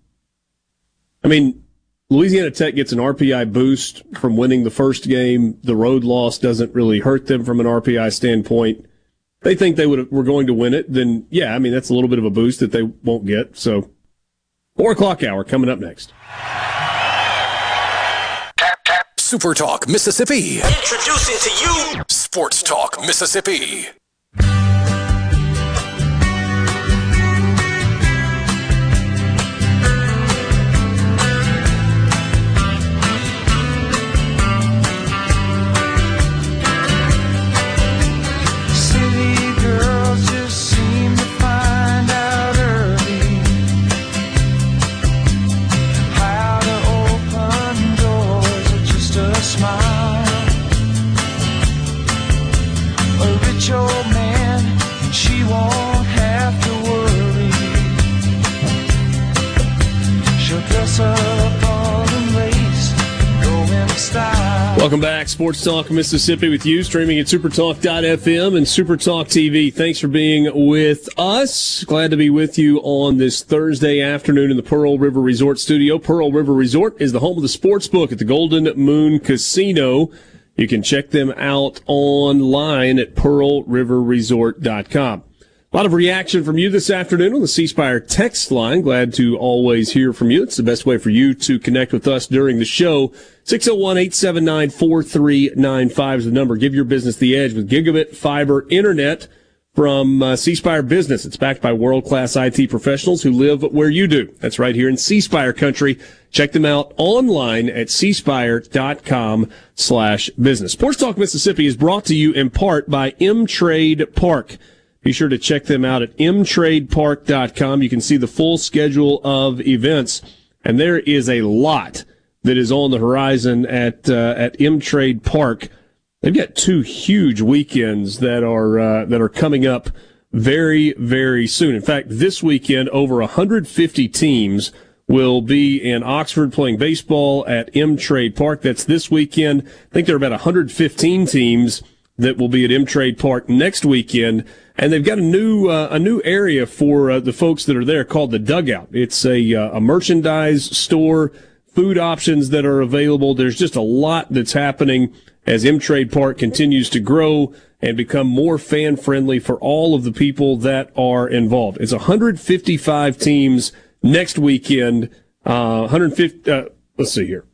I mean, Louisiana Tech gets an RPI boost from winning the first game. The road loss doesn't really hurt them from an RPI standpoint. They think they would were going to win it, then yeah, I mean that's a little bit of a boost that they won't get. So, four o'clock hour coming up next. Super Talk Mississippi. Introducing to you Sports Talk Mississippi. Welcome back, Sports Talk Mississippi with you, streaming at supertalk.fm and Supertalk TV. Thanks for being with us. Glad to be with you on this Thursday afternoon in the Pearl River Resort studio. Pearl River Resort is the home of the sports book at the Golden Moon Casino. You can check them out online at pearlriverresort.com. A lot of reaction from you this afternoon on the C Spire text line. Glad to always hear from you. It's the best way for you to connect with us during the show. 601-879-4395 is the number. Give your business the edge with gigabit fiber internet from uh, C Spire Business. It's backed by world-class IT professionals who live where you do. That's right here in C Spire country. Check them out online at cspire.com slash business. Sports Talk Mississippi is brought to you in part by M Trade Park. Be sure to check them out at mtradepark.com. You can see the full schedule of events, and there is a lot that is on the horizon at uh, at M Trade Park. They've got two huge weekends that are uh, that are coming up very very soon. In fact, this weekend over 150 teams will be in Oxford playing baseball at M Trade Park. That's this weekend. I think there are about 115 teams that will be at M Trade Park next weekend, and they've got a new uh, a new area for uh, the folks that are there called the Dugout. It's a uh, a merchandise store, food options that are available. There's just a lot that's happening as M Trade Park continues to grow and become more fan friendly for all of the people that are involved. It's 155 teams next weekend. Uh, 150. Uh, let's see here.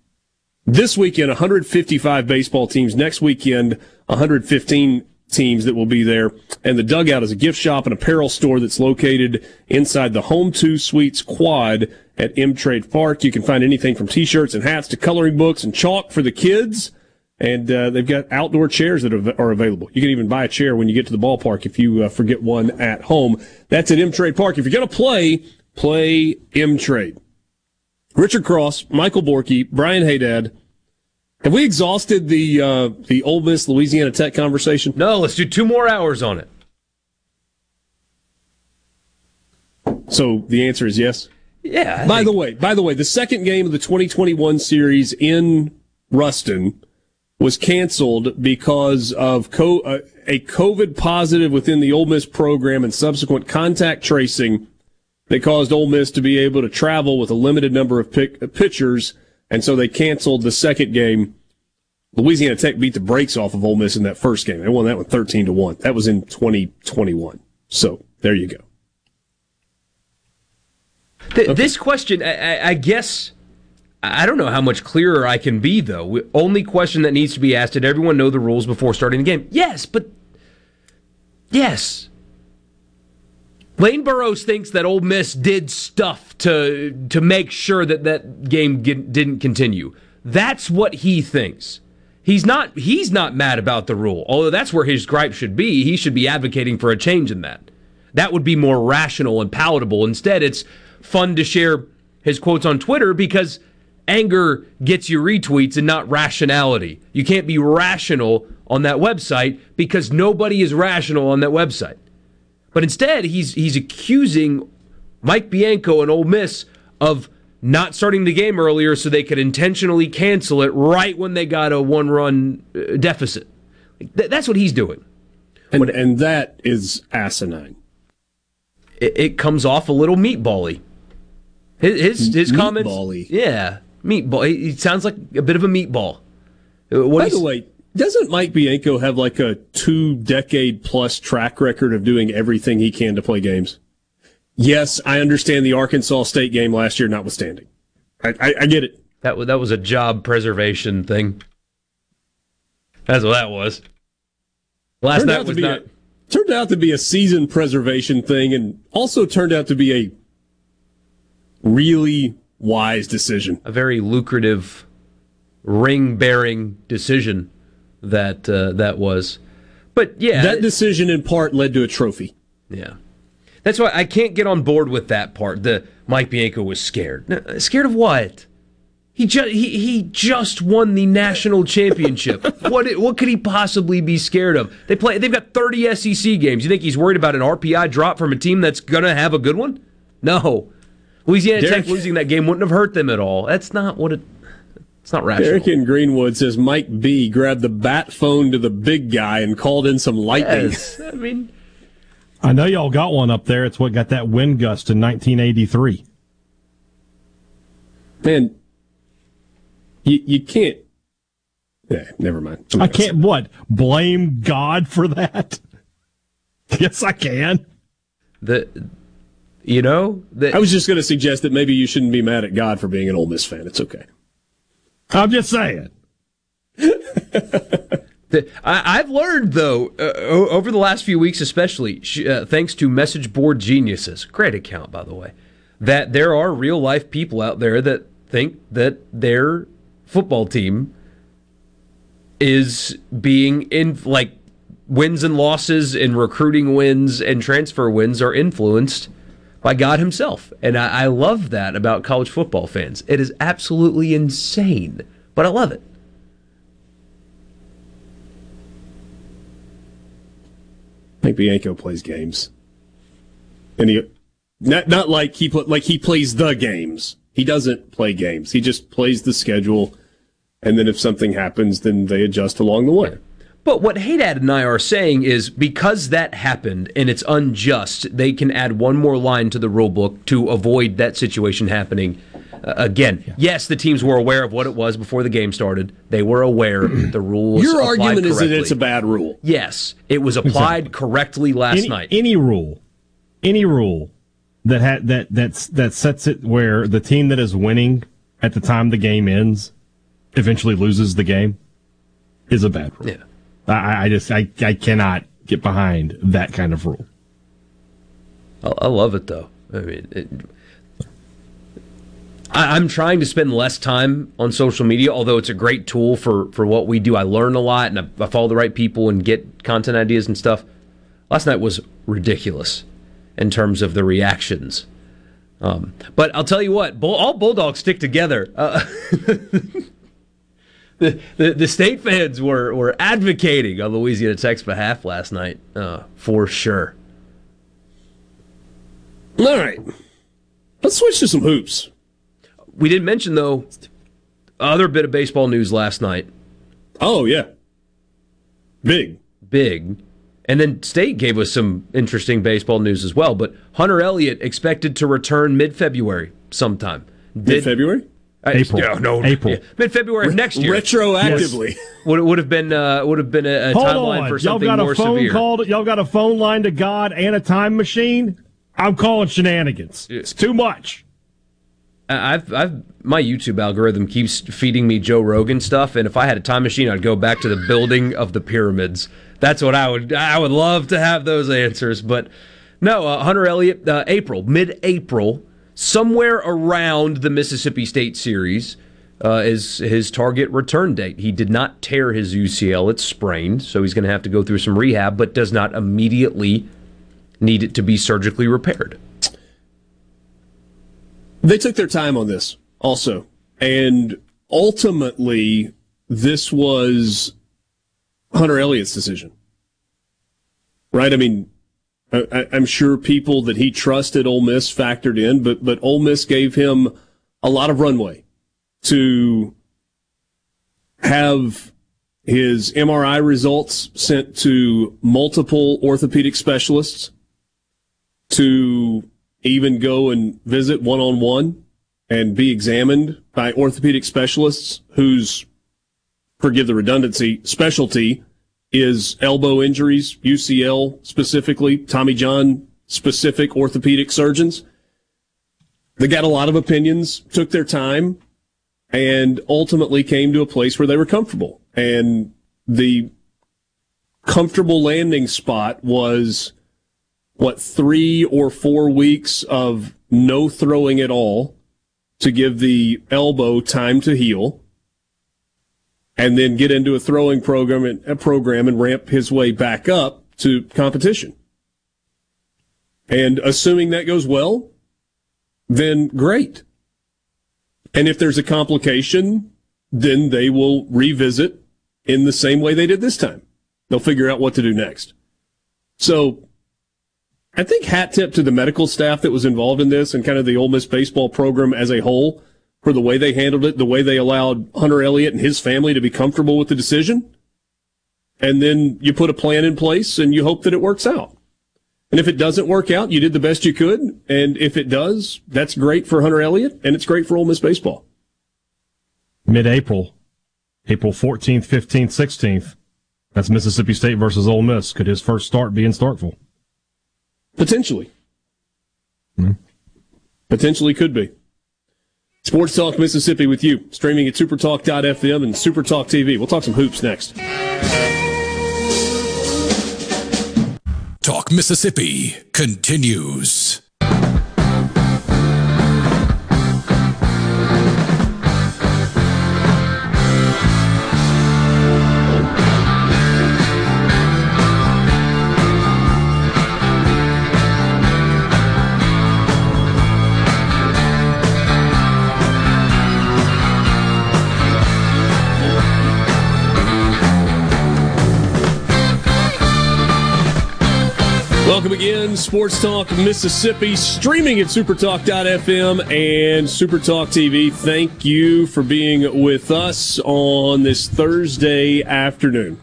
This weekend, 155 baseball teams. Next weekend, 115 teams that will be there. And the dugout is a gift shop and apparel store that's located inside the Home 2 Suites quad at M Trade Park. You can find anything from t-shirts and hats to coloring books and chalk for the kids. And uh, they've got outdoor chairs that are, are available. You can even buy a chair when you get to the ballpark if you uh, forget one at home. That's at M Trade Park. If you're going to play, play M Trade. Richard Cross, Michael Borky, Brian Haydad, Have we exhausted the uh, the Ole Miss Louisiana Tech conversation? No, let's do two more hours on it. So the answer is yes. Yeah. I By think- the way, by the way, the second game of the 2021 series in Ruston was canceled because of co- uh, a COVID positive within the Ole Miss program and subsequent contact tracing that caused Ole Miss to be able to travel with a limited number of pick- pitchers, and so they canceled the second game. Louisiana Tech beat the brakes off of Ole Miss in that first game. They won that one 13 to 1. That was in 2021. So there you go. Th- This question, I, I, I guess, I don't know how much clearer I can be, though. Only question that needs to be asked: Did everyone know the rules before starting the game? Yes, but yes. Lane Burroughs thinks that Ole Miss did stuff to to make sure that that game didn't continue. That's what he thinks. He's not he's not mad about the rule. Although that's where his gripe should be. He should be advocating for a change in that. That would be more rational and palatable. Instead, it's fun to share his quotes on Twitter because anger gets you retweets and not rationality. You can't be rational on that website because nobody is rational on that website. But instead, he's he's accusing Mike Bianco and Ole Miss of not starting the game earlier so they could intentionally cancel it right when they got a one-run uh, deficit. Th- that's what he's doing. And, and that is asinine. It, it comes off a little meatbally. His his, his comments, Meatball-y. yeah, meatball. He, he sounds like a bit of a meatball. Uh, What By the way, doesn't Mike Bianco have like a two decade plus track record of doing everything he can to play games? Yes, I understand the Arkansas State game last year notwithstanding. I, I, I get it. that was that was a job preservation thing. That's what that was. Last Turned night was not. a, turned out to be a season preservation thing and also turned out to be a really wise decision. a very lucrative ring bearing decision that uh, that was. But yeah, That decision in part led to a trophy. yeah. That's why I can't get on board with that part. The Mike Bianco was scared. No, scared of what? He just he, he just won the national championship. what what could he possibly be scared of? They play. They've got 30 SEC games. You think he's worried about an RPI drop from a team that's gonna have a good one? No. Louisiana Derek- Tech losing that game wouldn't have hurt them at all. That's not what it. It's not rational. Eric in Greenwood says Mike B grabbed the bat phone to the big guy and called in some lightning. Yes. I mean, I know y'all got one up there. It's what got that wind gust in 1983. Man, you, you can't. Yeah, never mind. I'm I can't what blame God for that. Yes, I can. the you know the, I was just going to suggest that maybe you shouldn't be mad at God for being an Ole Miss fan. It's okay. I'm just saying. I, I've learned though uh, over the last few weeks, especially uh, thanks to message board geniuses, great account by the way, that there are real life people out there that think that their football team is being in like wins and losses and recruiting wins and transfer wins are influenced by God Himself. And I, I love that about college football fans. It is absolutely insane, but I love it. Mike Bianco plays games, and he not not like he like he plays the games. He doesn't play games. He just plays the schedule, and then if something happens, then they adjust along the way. But what Haydad and I are saying is because that happened and it's unjust, they can add one more line to the rule book to avoid that situation happening uh, again. Yes, the teams were aware of what it was before the game started. They were aware the rules. Your argument is that it's a bad rule. Yes, it was applied correctly last any, night. any rule, any rule that ha- that that's that sets it where the team that is winning at the time the game ends eventually loses the game is a bad rule. yeah. I, I just I, I cannot get behind that kind of rule. I, I love it though. I mean, it, I, I'm trying to spend less time on social media, although it's a great tool for for what we do. I learn a lot, and I, I follow the right people and get content ideas and stuff. Last night was ridiculous in terms of the reactions. Um, but I'll tell you what, all bulldogs stick together. Uh, the, the, the state fans were, were advocating on Louisiana Tech's behalf last night, uh, for sure. All right. Let's switch to some hoops. We didn't mention, though, other bit of baseball news last night. Oh, yeah. Big. Big. And then State gave us some interesting baseball news as well. But Hunter Elliott expected to return mid February sometime. Mid February? April. No, no, April. yeah, mid February of next year. Retroactively. Would would have been uh, would have been a, a Hold timeline on. for Y'all something got more a phone severe. call. To, y'all got a phone line to God and a time machine. I'm calling shenanigans. It's too much. I- I've, I've, my YouTube algorithm keeps feeding me Joe Rogan stuff, and if I had a time machine, I'd go back to the building of the pyramids. That's what I would. I would love to have those answers, but no. Uh, Hunter Elliott, uh, April, mid-April, somewhere around the Mississippi State series. Uh, is his target return date. He did not tear his UCL; it's sprained, so he's going to have to go through some rehab, but does not immediately need it to be surgically repaired. They took their time on this also. And ultimately, this was Hunter Elliott's decision. Right? I mean, I, I'm sure people that he trusted Ole Miss factored in, but, but Ole Miss gave him a lot of runway to have his MRI results sent to multiple orthopedic specialists to even go and visit one on one and be examined by orthopedic specialists whose, forgive the redundancy, specialty is elbow injuries, UCL specifically, Tommy John specific orthopedic surgeons. They got a lot of opinions, took their time, and ultimately came to a place where they were comfortable. And the comfortable landing spot was what three or four weeks of no throwing at all to give the elbow time to heal and then get into a throwing program and a program and ramp his way back up to competition. And assuming that goes well, then great. And if there's a complication, then they will revisit in the same way they did this time. They'll figure out what to do next. So I think hat tip to the medical staff that was involved in this and kind of the Ole Miss baseball program as a whole for the way they handled it, the way they allowed Hunter Elliott and his family to be comfortable with the decision. And then you put a plan in place and you hope that it works out. And if it doesn't work out, you did the best you could. And if it does, that's great for Hunter Elliott and it's great for Ole Miss baseball. Mid April, April 14th, 15th, 16th. That's Mississippi State versus Ole Miss. Could his first start be in Starkville? Potentially. Hmm. Potentially could be. Sports Talk Mississippi with you, streaming at supertalk.fm and Supertalk TV. We'll talk some hoops next. Talk Mississippi continues. Welcome again, Sports Talk Mississippi, streaming at supertalk.fm and Supertalk TV. Thank you for being with us on this Thursday afternoon.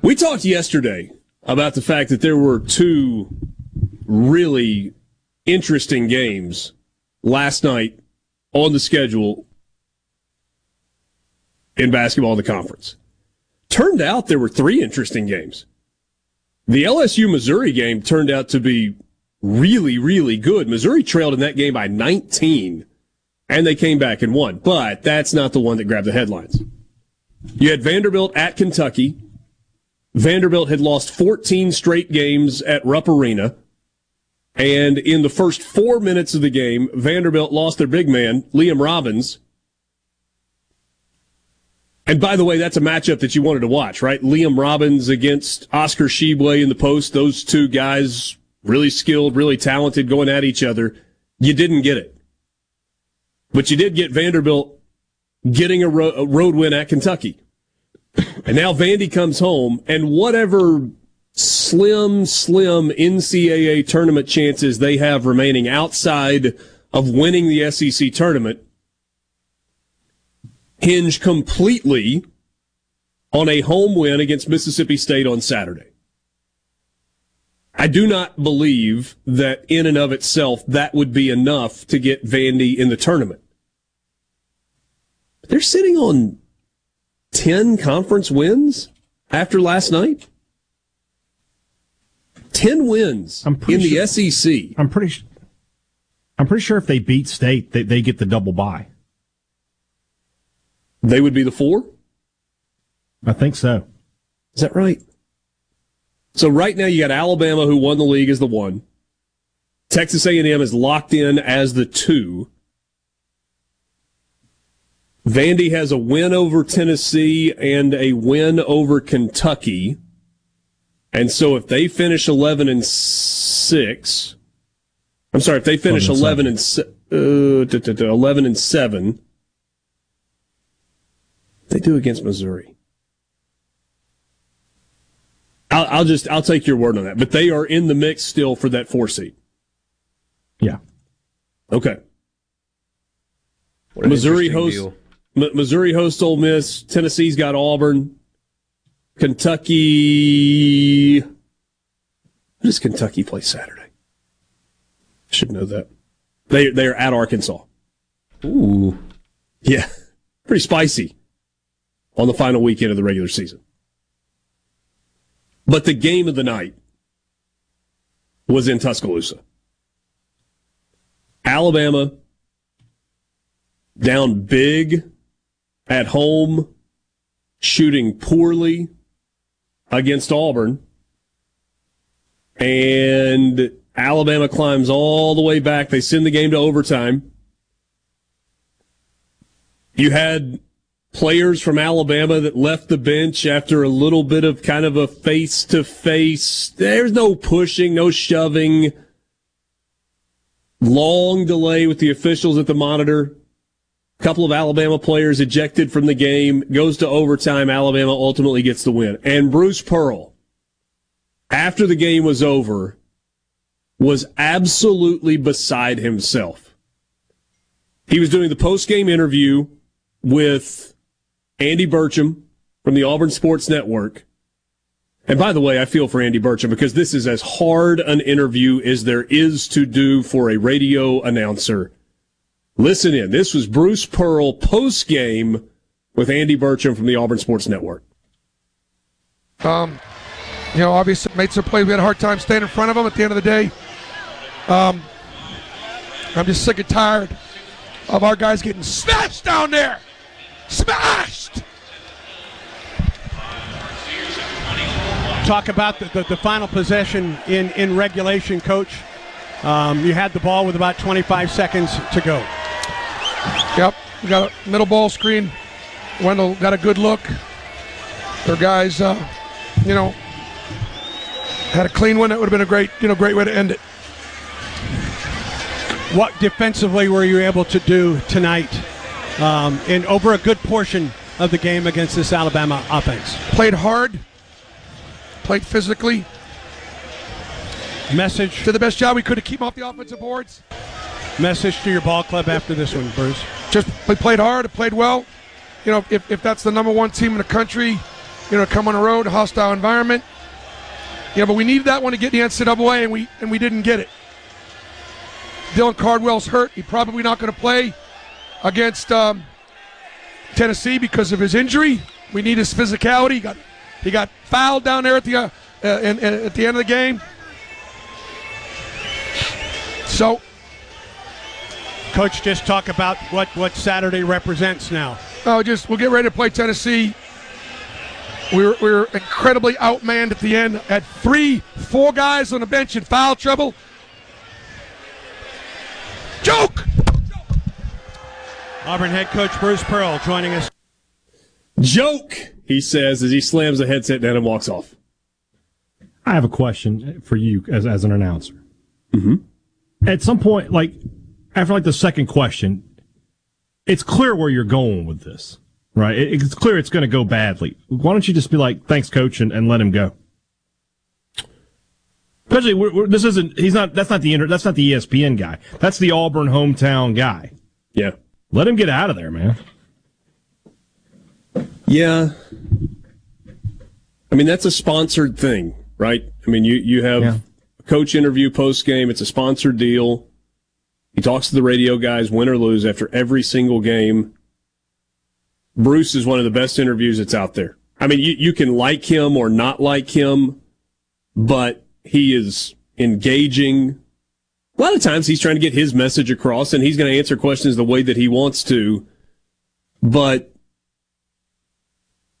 We talked yesterday about the fact that there were two really interesting games last night on the schedule in basketball in the conference. Turned out there were three interesting games. The LSU Missouri game turned out to be really, really good. Missouri trailed in that game by 19, and they came back and won. But that's not the one that grabbed the headlines. You had Vanderbilt at Kentucky. Vanderbilt had lost 14 straight games at Rupp Arena. And in the first four minutes of the game, Vanderbilt lost their big man, Liam Robbins. And by the way, that's a matchup that you wanted to watch, right? Liam Robbins against Oscar Tshiebwe in the post. Those two guys, really skilled, really talented, going at each other. You didn't get it. But you did get Vanderbilt getting a, ro- a road win at Kentucky. And now Vandy comes home, and whatever slim, slim NCAA tournament chances they have remaining outside of winning the SEC tournament hinge completely on a home win against Mississippi State on Saturday. I do not believe that in and of itself that would be enough to get Vandy in the tournament. But they're sitting on 10 conference wins after last night. 10 wins in the sure- SEC. I'm pretty. I'm pretty sure if they beat State, they, they get the double bye. They would be the four. I think so. Is that right? So right now you got Alabama who won the league as the one. Texas A&M is locked in as the two. Vandy has a win over Tennessee and a win over Kentucky. And so if they finish 11 and 6, I'm sorry, if they finish 11 and, se- uh, duh, duh, duh, 11 and 7, they do against Missouri. I'll, I'll just I'll take your word on that. But they are in the mix still for that four seat. Yeah. Okay. What Missouri interesting hosts. M- Missouri hosts Ole Miss. Tennessee's got Auburn. Kentucky. Who does Kentucky play Saturday? Should know that. They they are at Arkansas. Ooh. Yeah, pretty spicy on the final weekend of the regular season. But the game of the night was in Tuscaloosa. Alabama down big at home, shooting poorly against Auburn. And Alabama climbs all the way back. They send the game to overtime. You had players from Alabama that left the bench after a little bit of kind of a face to face. There's no pushing, no shoving. Long delay with the officials at the monitor. A couple of Alabama players ejected from the game. Goes to overtime. Alabama ultimately gets the win. And Bruce Pearl, after the game was over, was absolutely beside himself. He was doing the post game interview with Andy Burcham from the Auburn Sports Network. And by the way, I feel for Andy Burcham because this is as hard an interview as there is to do for a radio announcer. Listen in. This was Bruce Pearl post game with Andy Burcham from the Auburn Sports Network. Um, you know, obviously made some plays. We had a hard time staying in front of them. At the end of the day, um, I'm just sick and tired of our guys getting smashed down there. Smashed. Talk about the, the, the final possession in, in regulation, coach. Um, you had the ball with about 25 seconds to go. Yep, we got a middle ball screen. Wendell got a good look. Their guys, uh, you know, had a clean one. That would have been a great, you know, great way to end it. What defensively were you able to do tonight um, in over a good portion of the game against this Alabama offense? Played hard. Played physically. Message Did the best job we could to keep off the offensive boards. message to your ball club after this one, Bruce. just we played hard, played well. You know, if, if that's the number one team in the country, you know, come on the road, hostile environment. You know, but we needed that one to get the NCAA, and we and we didn't get it. Dylan Cardwell's hurt. He's probably not going to play against um, Tennessee because of his injury. We need his physicality. He got he got fouled down there at the uh, uh, in, in- at the end of the game. So Coach, just talk about what, what Saturday represents now. Oh, just we'll get ready to play Tennessee. We were, we were incredibly outmanned at the end. Had three, four guys on the bench in foul trouble. Joke! Auburn head coach Bruce Pearl joining us. Joke, he says as he slams the headset down and walks off. I have a question for you as, as an announcer. Mm-hmm. At some point, like after like the second question, it's clear where you're going with this, right? It, it's clear it's going to go badly. Why don't you just be like, thanks, coach, and, and let him go? Especially, we're, we're, this isn't. He's not. That's not the inter, That's not the ESPN guy. That's the Auburn hometown guy. Yeah. Let him get out of there, man. Yeah. I mean, that's a sponsored thing, right? I mean, you, you have Yeah. a coach interview post game. It's a sponsored deal. He talks to the radio guys, win or lose, after every single game. Bruce is one of the best interviews that's out there. I mean, you, you can like him or not like him, but he is engaging. A lot of times he's trying to get his message across and he's going to answer questions the way that he wants to. But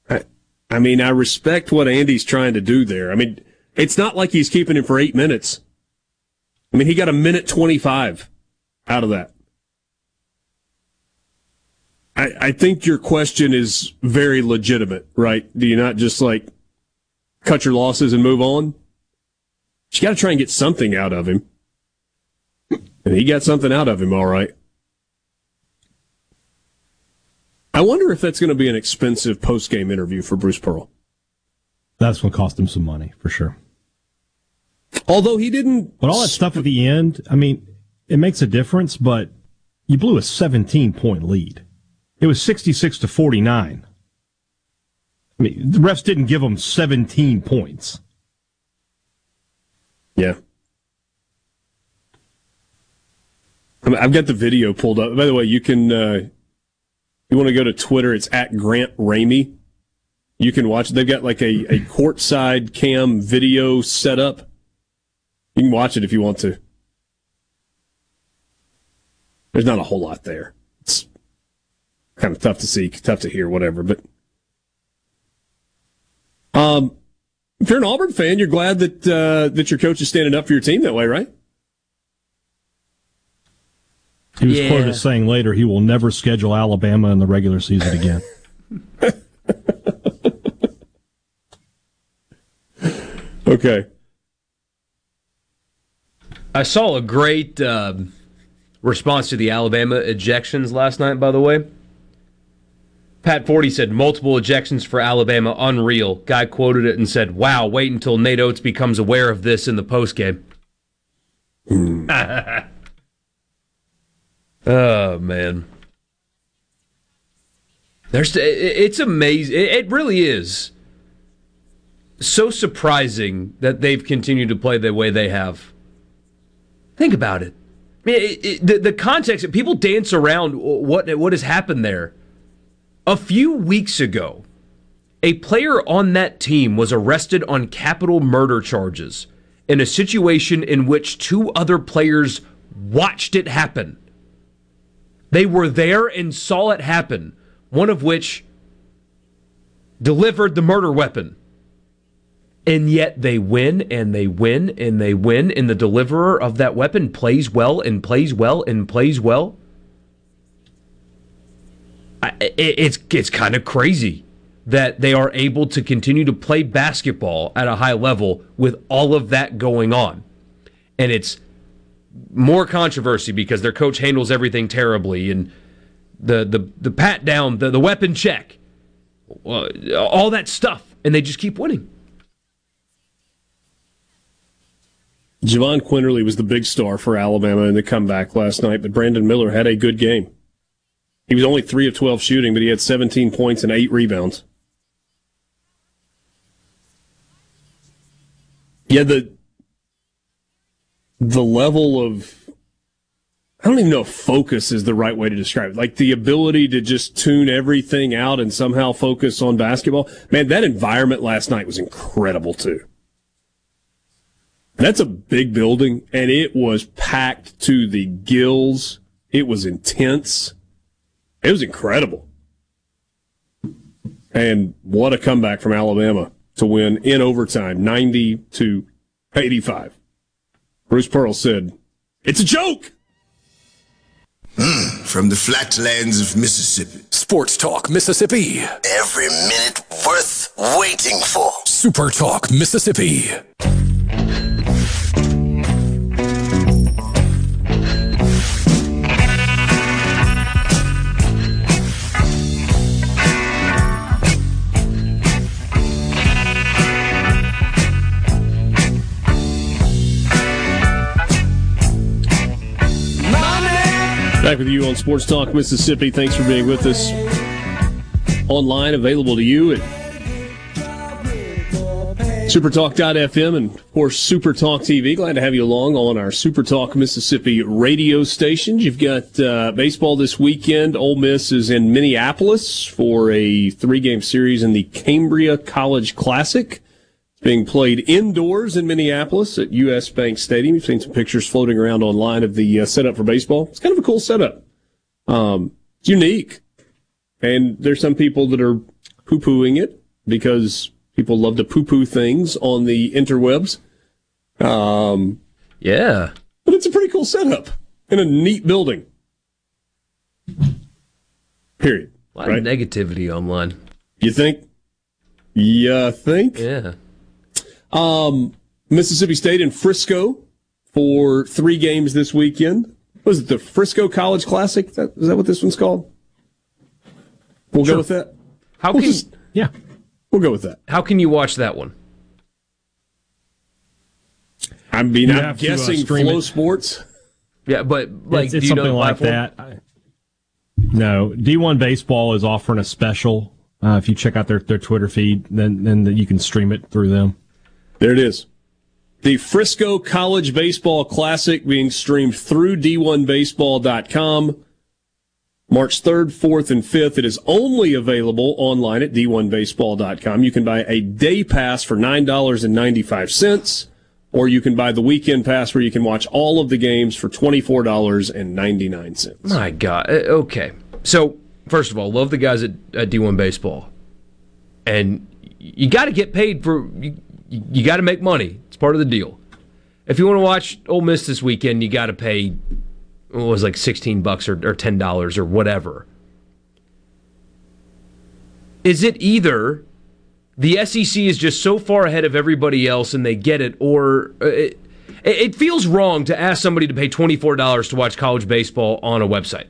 I, I mean, I respect what Andy's trying to do there. I mean, it's not like he's keeping him for eight minutes. I mean, he got a minute 25 out of that. I, I think your question is very legitimate, right? Do you not just like cut your losses and move on? You got to try and get something out of him. And he got something out of him, all right. I wonder if that's going to be an expensive post game interview for Bruce Pearl. That's going to cost him some money for sure. Although he didn't. But all that stuff at the end, I mean, it makes a difference, but you blew a 17 point lead. It was 66 to 49. I mean, the refs didn't give them 17 points. Yeah. I mean, I've got the video pulled up. By the way, you can, uh, you want to go to Twitter, it's at Grant Ramey. You can watch, they've got like a, a courtside cam video set up. You can watch it if you want to. There's not a whole lot there. It's kind of tough to see, tough to hear, whatever. But um, if you're an Auburn fan, you're glad that uh, that your coach is standing up for your team that way, right? He was Yeah. quoted as saying later he will never schedule Alabama in the regular season again. Okay. I saw a great um, response to the Alabama ejections last night, by the way. Pat Forde said multiple ejections for Alabama, unreal. Guy quoted it and said, Wow, wait until Nate Oats becomes aware of this in the postgame. oh, man. There's, it's amazing. It really is so surprising that they've continued to play the way they have. Think about it. I mean, it, it, the, the context, people dance around what, what has happened there. A few weeks ago, a player on that team was arrested on capital murder charges in a situation in which two other players watched it happen. They were there and saw it happen, one of which delivered the murder weapon. And yet they win and they win and they win, and the deliverer of that weapon plays well and plays well and plays well. I, it, it's it's kind of crazy that they are able to continue to play basketball at a high level with all of that going on, and it's more controversy because their coach handles everything terribly and the the the pat down, the the weapon check, uh, all that stuff, and they just keep winning. Jahvon Quinerly was the big star for Alabama in the comeback last night, but Brandon Miller had a good game. He was only 3 of 12 shooting, but he had 17 points and 8 rebounds. Yeah, the the level of I don't even know if focus is the right way to describe it. Like the ability to just tune everything out and somehow focus on basketball. Man, that environment last night was incredible too. That's a big building, and it was packed to the gills. It was intense. It was incredible. And what a comeback from Alabama to win in overtime, 90 to 85. Bruce Pearl said, It's a joke! Hmm, from the flatlands of Mississippi. Sports Talk Mississippi. Every minute worth waiting for. Super Talk Mississippi. Back with you on Sports Talk Mississippi. Thanks for being with us. Online, available to you at supertalk.fm and, of course, Supertalk TV. Glad to have you along on our Supertalk Mississippi radio stations. You've got uh, baseball this weekend. Ole Miss is in Minneapolis for a three game series in the Cambria College Classic. Being played indoors in Minneapolis at US Bank Stadium. You've seen some pictures floating around online of the uh, setup for baseball. It's kind of a cool setup. Um, it's unique. And there's some people that are poo pooing it because people love to poo poo things on the interwebs. Um, yeah. But it's a pretty cool setup in a neat building. Period. A lot right? of negativity online. You think? Yeah, I think? Yeah. Um, Mississippi State and Frisco for three games this weekend. Was it the Frisco College Classic? Is that, is that what this one's called? We'll Sure. go with that. How We'll can just- Yeah. We'll go with that. how can you watch that one? I mean, You I'm have to, uh, guessing stream Flow it. Sports. Yeah, but like, it's, it's do you something the like that. I- No, D1 Baseball is offering a special. Uh, if you check out their, their Twitter feed, then then you can stream it through them. There it is. The Frisco College Baseball Classic being streamed through D1Baseball.com. March 3rd, 4th, and 5th. It is only available online at D1Baseball.com. You can buy a day pass for $9.95, or you can buy the weekend pass where you can watch all of the games for $24.99. My God. Uh, Okay. So, first of all, love the guys at, at D1 Baseball. And you got to get paid for, you, you got to make money. It's part of the deal. If you want to watch Ole Miss this weekend, you got to pay, what was like 16 bucks or, or $10 or whatever. Is it either the SEC is just so far ahead of everybody else and they get it, or uh, it, it feels wrong to ask somebody to pay $24 to watch college baseball on a website?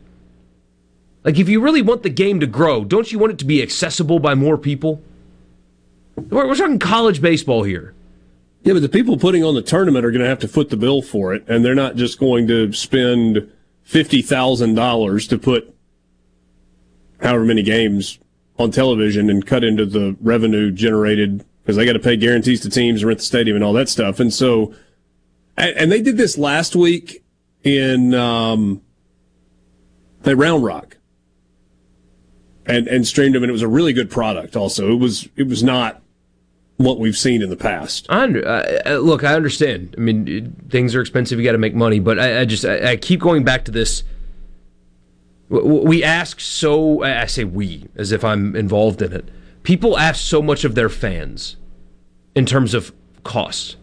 Like, if you really want the game to grow, don't you want it to be accessible by more people? We're, we're talking college baseball here. Yeah, but the people putting on the tournament are going to have to foot the bill for it, and they're not just going to spend fifty thousand dollars to put however many games on television and cut into the revenue generated because they got to pay guarantees to teams, rent the stadium, and all that stuff. And so, and, they did this last week in um, at Round Rock, and and streamed them, and it was a really good product. Also, it was it was not what we've seen in the past. I uh, uh, look, I understand. I mean, things are expensive. You got to make money, but I, I just I, I keep going back to this. We ask so. I say we as if I'm involved in it. People ask so much of their fans in terms of cost.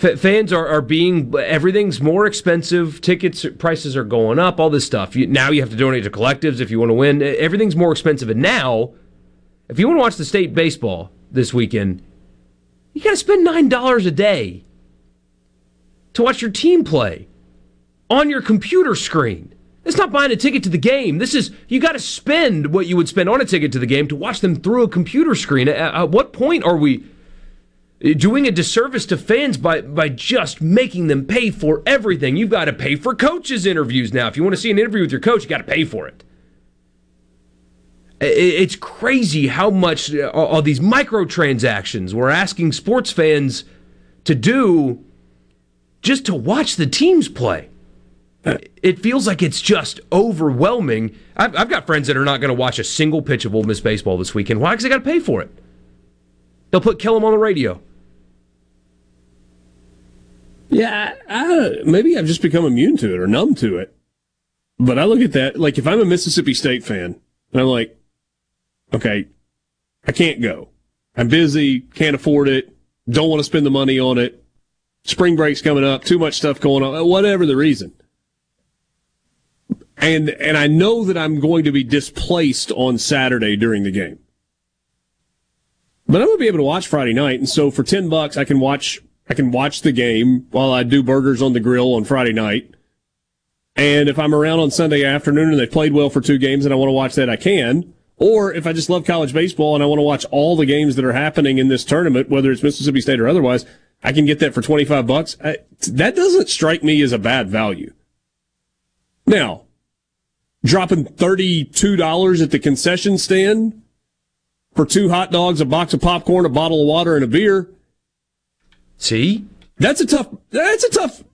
F- fans are, are being everything's more expensive. Tickets prices are going up. All this stuff. You, now you have to donate to collectives if you want to win. Everything's more expensive, and now if you want to watch the state baseball this weekend, you got to spend nine dollars a day to watch your team play on your computer screen. It's not buying a ticket to the game. This is you got to spend what you would spend on a ticket to the game to watch them through a computer screen. At what point are we doing a disservice to fans by by just making them pay for everything? You've got to pay for coaches' interviews now. If you want to see an interview with your coach, you got to pay for it. It's crazy how much uh, all these microtransactions we're asking sports fans to do just to watch the teams play. It feels like it's just overwhelming. I've, I've got friends that are not going to watch a single pitch of Ole Miss baseball this weekend. Why? Because they got to pay for it. They'll put kill 'em on the radio. Yeah, I, I, maybe I've just become immune to it or numb to it. But I look at that like if I'm a Mississippi State fan and I'm like, okay, I can't go. I'm busy, can't afford it, don't want to spend the money on it. Spring break's coming up, too much stuff going on, whatever the reason. And and I know that I'm going to be displaced on Saturday during the game. But I'm gonna be able to watch Friday night, and so for ten bucks I can watch I can watch the game while I do burgers on the grill on Friday night. And if I'm around on Sunday afternoon and they played well for two games and I want to watch that, I can. Or if I just love college baseball and I want to watch all the games that are happening in this tournament, whether it's Mississippi State or otherwise, I can get that for 25 bucks. I, that doesn't strike me as a bad value. Now, dropping $32 at the concession stand for two hot dogs, a box of popcorn, a bottle of water, and a beer. See? That's a tough, that's a tough,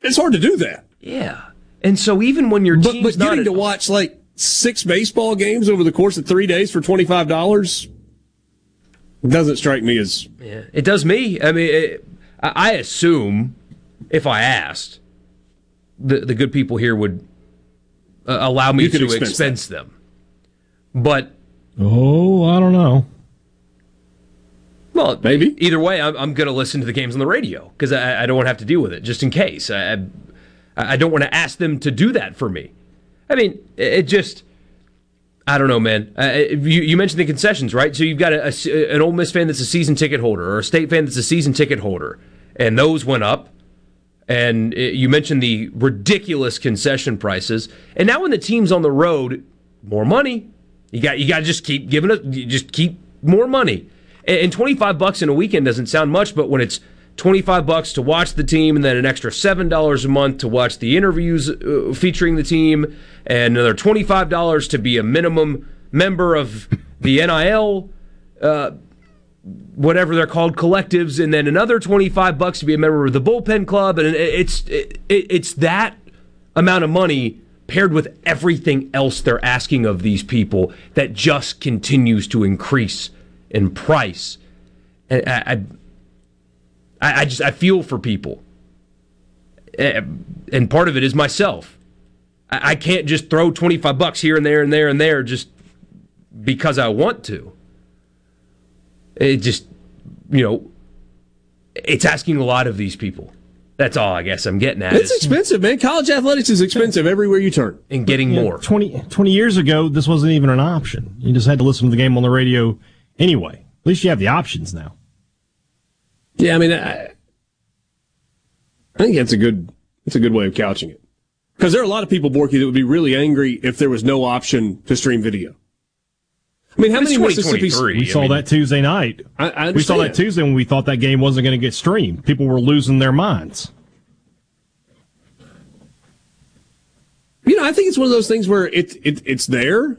it's hard to do that. Yeah. And so even when your But, but getting to watch like six baseball games over the course of three days for $25 doesn't strike me as Yeah, it does me. I mean, it, I I assume if I asked, the the good people here would uh, allow me to expense expense, them. But Oh, I don't know. well, Maybe. either way, I'm, I'm going to listen to the games on the radio because I, I don't want to have to deal with it, just in case. I I, I don't want to ask them to do that for me. I mean, it, just. I don't know, man. Uh, you, you mentioned the concessions, right? So you've got a, a, an Ole Miss fan that's a season ticket holder, or a State fan that's a season ticket holder, and those went up. And it, you mentioned the ridiculous concession prices, and now when the team's on the road, more money. You got you got to just keep giving it, you just keep more money. And, and twenty five bucks in a weekend doesn't sound much, but when it's twenty five bucks to watch the team, and then an extra seven dollars a month to watch the interviews uh, featuring the team, and another twenty five dollars to be a minimum member of the NIL. Uh, whatever they're called collectives and then another 25 bucks to be a member of the bullpen club and it- it's it, it's that amount of money paired with everything else they're asking of these people that just continues to increase in price and I, I I just I feel for people Eh, and part of it is myself I I can't just throw 25 bucks here and there and there and there just because I want to it just, you know, it's asking a lot of these people. That's all I guess I'm getting at. It's is- expensive, man. College athletics is expensive everywhere you turn. and getting Yeah, more. 20, 20 years ago, this wasn't even an option. You just had to listen to the game on the radio anyway. At least you have the options now. Yeah, I mean, I, I think that's a good that's a good way of couching it. Because there are a lot of people, Borky, that would be really angry if there was no option to stream video. I mean, how many Mississippi? 2023. We I saw mean- that Tuesday night. I, I We saw that. Tuesday when we thought that game wasn't going to get streamed. People were losing their minds. You know, I think it's one of those things where it, it it's there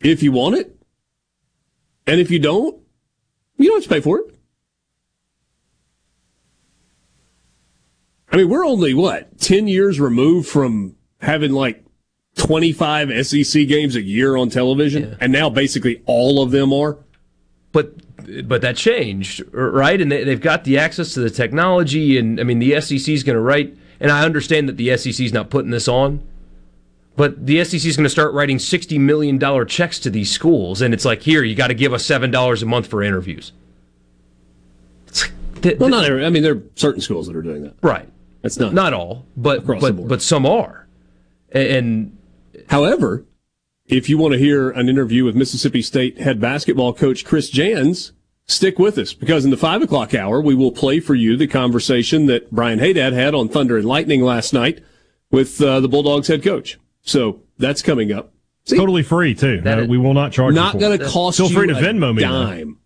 if you want it, and if you don't, you don't have to pay for it. I mean, we're only what ten years removed from having like twenty five SEC games a year on television, and now basically all of them are. But but that changed, right? And they, they've got the access to the technology, and I mean the SEC is going to write. And I understand that the SEC is not putting this on, but the SEC is going to start writing sixty million dollar checks to these schools, and it's like, here you got to give us seven dollars a month for interviews. It's like, th- Well, not every, I mean, there are certain schools that are doing that. right. That's not. Not all, but but but some are, and However, if you want to hear an interview with Mississippi State head basketball coach Chris Jans, stick with us because in the five o'clock hour, we will play for you the conversation that Brian Haydad had on Thunder and Lightning last night with uh, the Bulldogs head coach. So that's coming up. See, Totally free, too. That Uh, we will not charge not you for going to cost Feel you free to a Venmo me, though. dime.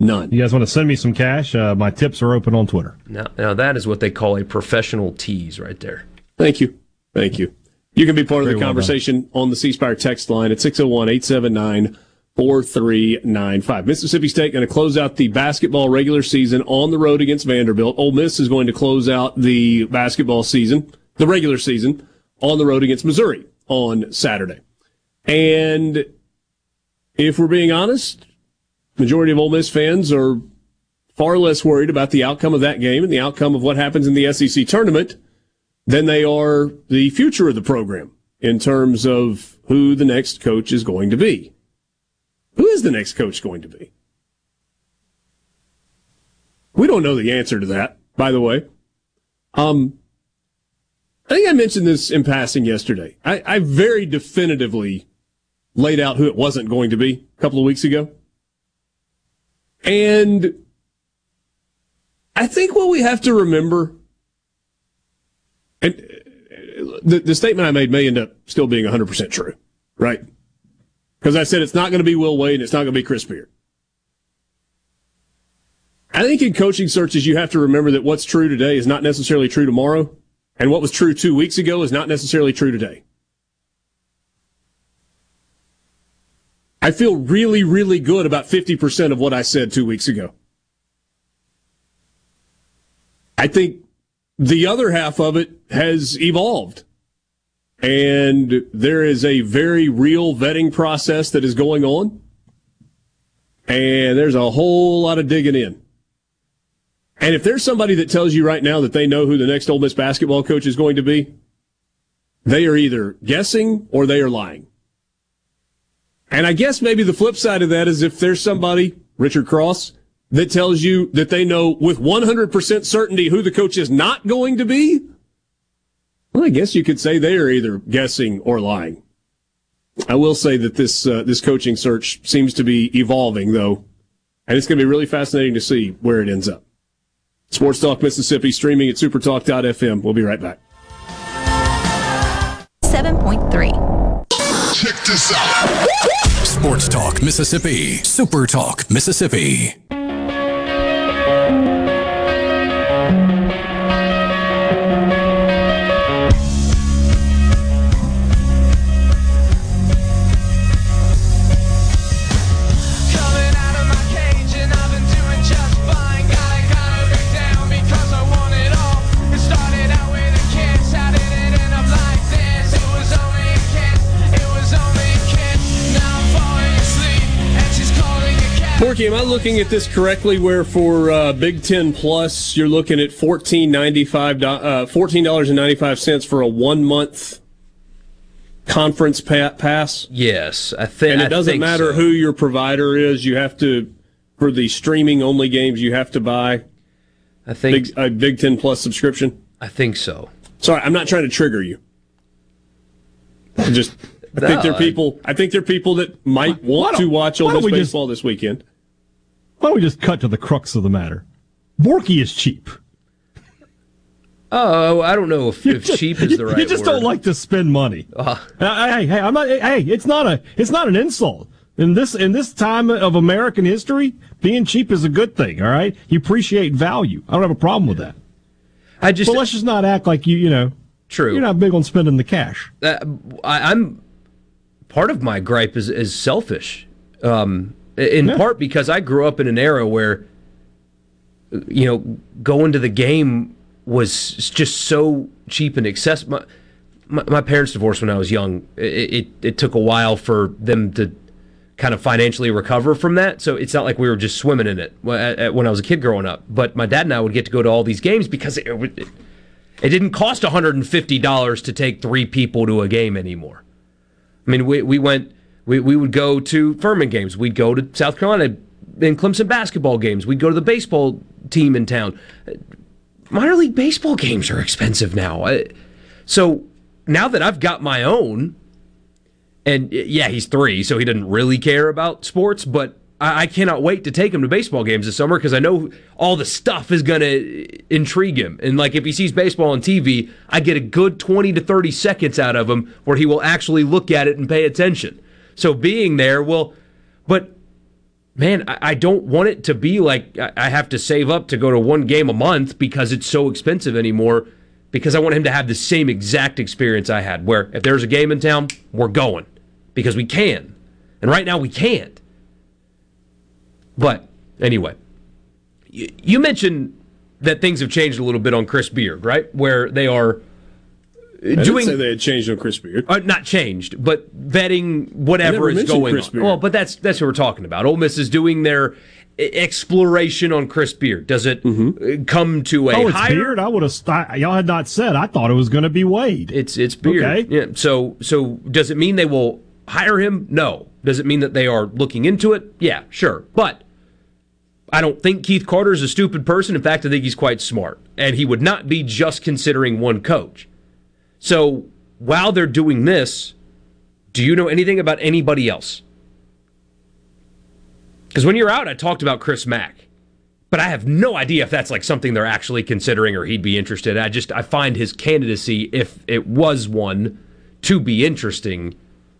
None. You guys want to send me some cash? Uh, my tips are open on Twitter. now now that is what they call a professional tease right there. Thank you. Thank you. You can be part of the well conversation on the C Spire text line at 601 879 4395. Mississippi State going to close out the basketball regular season on the road against Vanderbilt. Ole Miss is going to close out the basketball season, the regular season, on the road against Missouri on Saturday. And if we're being honest, majority of Ole Miss fans are far less worried about the outcome of that game and the outcome of what happens in the SEC tournament than they are the future of the program in terms of who the next coach is going to be. Who is the next coach going to be? We don't know the answer to that, by the way. Um, I think I mentioned this in passing yesterday. I, I very definitively laid out who it wasn't going to be a couple of weeks ago. And I think what we have to remember and uh, the, the statement I made may end up still being 100% true, right? Because I said it's not going to be Will Wade and it's not going to be Chris Beard. I think in coaching searches, you have to remember that what's true today is not necessarily true tomorrow, and what was true two weeks ago is not necessarily true today. I feel really, really good about 50% of what I said two weeks ago. I think the other half of it has evolved. And there is a very real vetting process that is going on. And there's a whole lot of digging in. And if there's somebody that tells you right now that they know who the next Ole Miss basketball coach is going to be, they are either guessing or they are lying. And I guess maybe the flip side of that is if there's somebody, Richard Cross, that tells you that they know with 100% certainty who the coach is not going to be, well, I guess you could say they are either guessing or lying. I will say that this uh, this coaching search seems to be evolving, though, and it's going to be really fascinating to see where it ends up. Sports Talk Mississippi streaming at supertalk.fm. We'll be right back. 7.3. Check this out. Sports Talk Mississippi. Super Talk Mississippi. Borky, am I looking at this correctly? Where for uh, Big Ten Plus, you're looking at fourteen ninety five, uh, fourteen dollars and ninety five cents for a one month conference pa- pass. Yes, I think. and it doesn't matter so. who your provider is. You have to for the streaming only games. You have to buy. I think Big, a Big Ten Plus subscription. I think so. Sorry, I'm not trying to trigger you. I just I think No, there are people. I think there are people that might want to watch Ole don't Miss we just- baseball this weekend. Why don't we just cut to the crux of the matter? Borky is cheap. Oh, I don't know if, if just- cheap is the right You just word. don't like to spend money. Uh, hey, hey, I'm not. Hey, it's not a. It's not an insult. In this in this time of American history, being cheap is a good thing. All right, you appreciate value. I don't have a problem with that. I just But let's just not act like you. You know, true. you're not big on spending the cash. uh, I, I'm part of my gripe is is selfish, um, in Yeah. part because I grew up in an era where, you know, going to the game was just so cheap and accessible. My, my, my parents divorced when I was young. It, it it took a while for them to kind of financially recover from that. So it's not like we were just swimming in it wh- at- at- when I was a kid growing up. But my dad and I would get to go to all these games because it, would- it didn't cost $150 to take three people to a game anymore. I mean, we, we went, we, we would go to Furman games. We'd go to South Carolina and Clemson basketball games. We'd go to the baseball team in town. Minor league baseball games are expensive now. I- So now that I've got my own, and yeah, he's three, so he doesn't really care about sports, but I, I cannot wait to take him to baseball games this summer because I know all the stuff is going to intrigue him. And like if he sees baseball on TV, I get a good 20 to 30 seconds out of him where he will actually look at it and pay attention. So being there will, but man, I, don't want it to be like I, have to save up to go to one game a month because it's so expensive anymore. Because I want him to have the same exact experience I had, where if there's a game in town, we're going because we can. And right now we can't. But anyway, you mentioned that things have changed a little bit on Chris Beard, right? Where they are I didn't say they had changed on Chris Beard. uh, not changed, but vetting whatever is going Chris on. Beard. Well, but that's that's what we're talking about. Ole Miss is doing their exploration on Chris Beard. Does it Mm-hmm. uh, come to a oh, it's higher? Beard. I would have. St- y'all had not said. I thought it was going to be Wade. It's it's Beard. Okay. Yeah. So so does it mean they will hire him? No. Does it mean that they are looking into it? Yeah, sure. But I don't think Keith Carter is a stupid person. In fact, I think he's quite smart, and he would not be just considering one coach. So while they're doing this, do you know anything about anybody else? Because when you're out, I talked about Chris Mack, but I have no idea if that's like something they're actually considering or he'd be interested. I just I find his candidacy, if it was one, to be interesting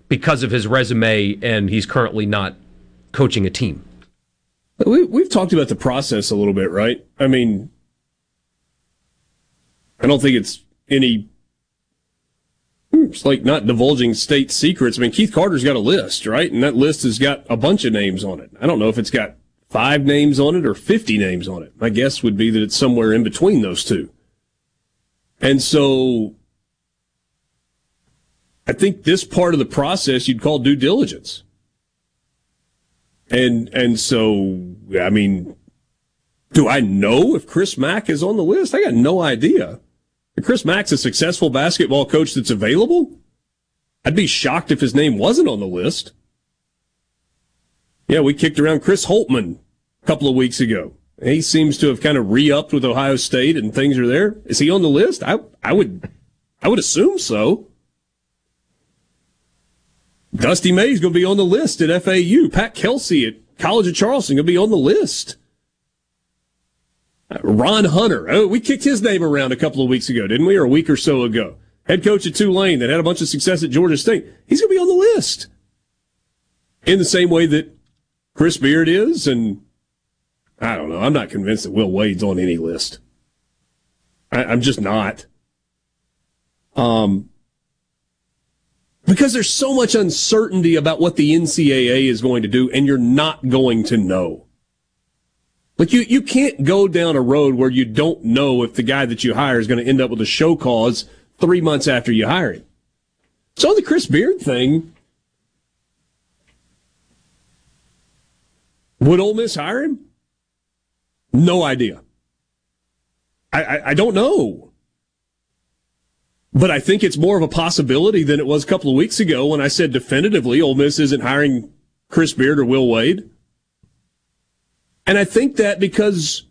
because of his resume, and he's currently not coaching a team. We, we've talked about the process a little bit, right? I mean, I don't think it's any. It's like not divulging state secrets. I mean, Keith Carter's got a list, right? And that list has got a bunch of names on it. I don't know if it's got five names on it or 50 names on it. My guess would be that it's somewhere in between those two. And so I think this part of the process you'd call due diligence. And and so I mean, do I know if Chris Mack is on the list? I got no idea. Chris Mack's a successful basketball coach that's available, I'd be shocked if his name wasn't on the list. Yeah, we kicked around Chris Holtmann a couple of weeks ago. He seems to have kind of re-upped with Ohio State and things are there. Is he on the list? I I would I would assume so. Dusty May's going to be on the list at FAU. Pat Kelsey at College of Charleston going to be on the list. Ron Hunter. Oh, we kicked his name around a couple of weeks ago, didn't we? Or a week or so ago. Head coach at Tulane that had a bunch of success at Georgia State. He's going to be on the list. In the same way that Chris Beard is, and I don't know. I'm not convinced that Will Wade's on any list. I, I'm just not. Um, because there's so much uncertainty about what the NCAA is going to do, and you're not going to know. Like you, you can't go down a road where you don't know if the guy that you hire is going to end up with a show cause three months after you hire him. So the Chris Beard thing, would Ole Miss hire him? No idea. I, I, I don't know. But I think it's more of a possibility than it was a couple of weeks ago when I said definitively Ole Miss isn't hiring Chris Beard or Will Wade. And I think that because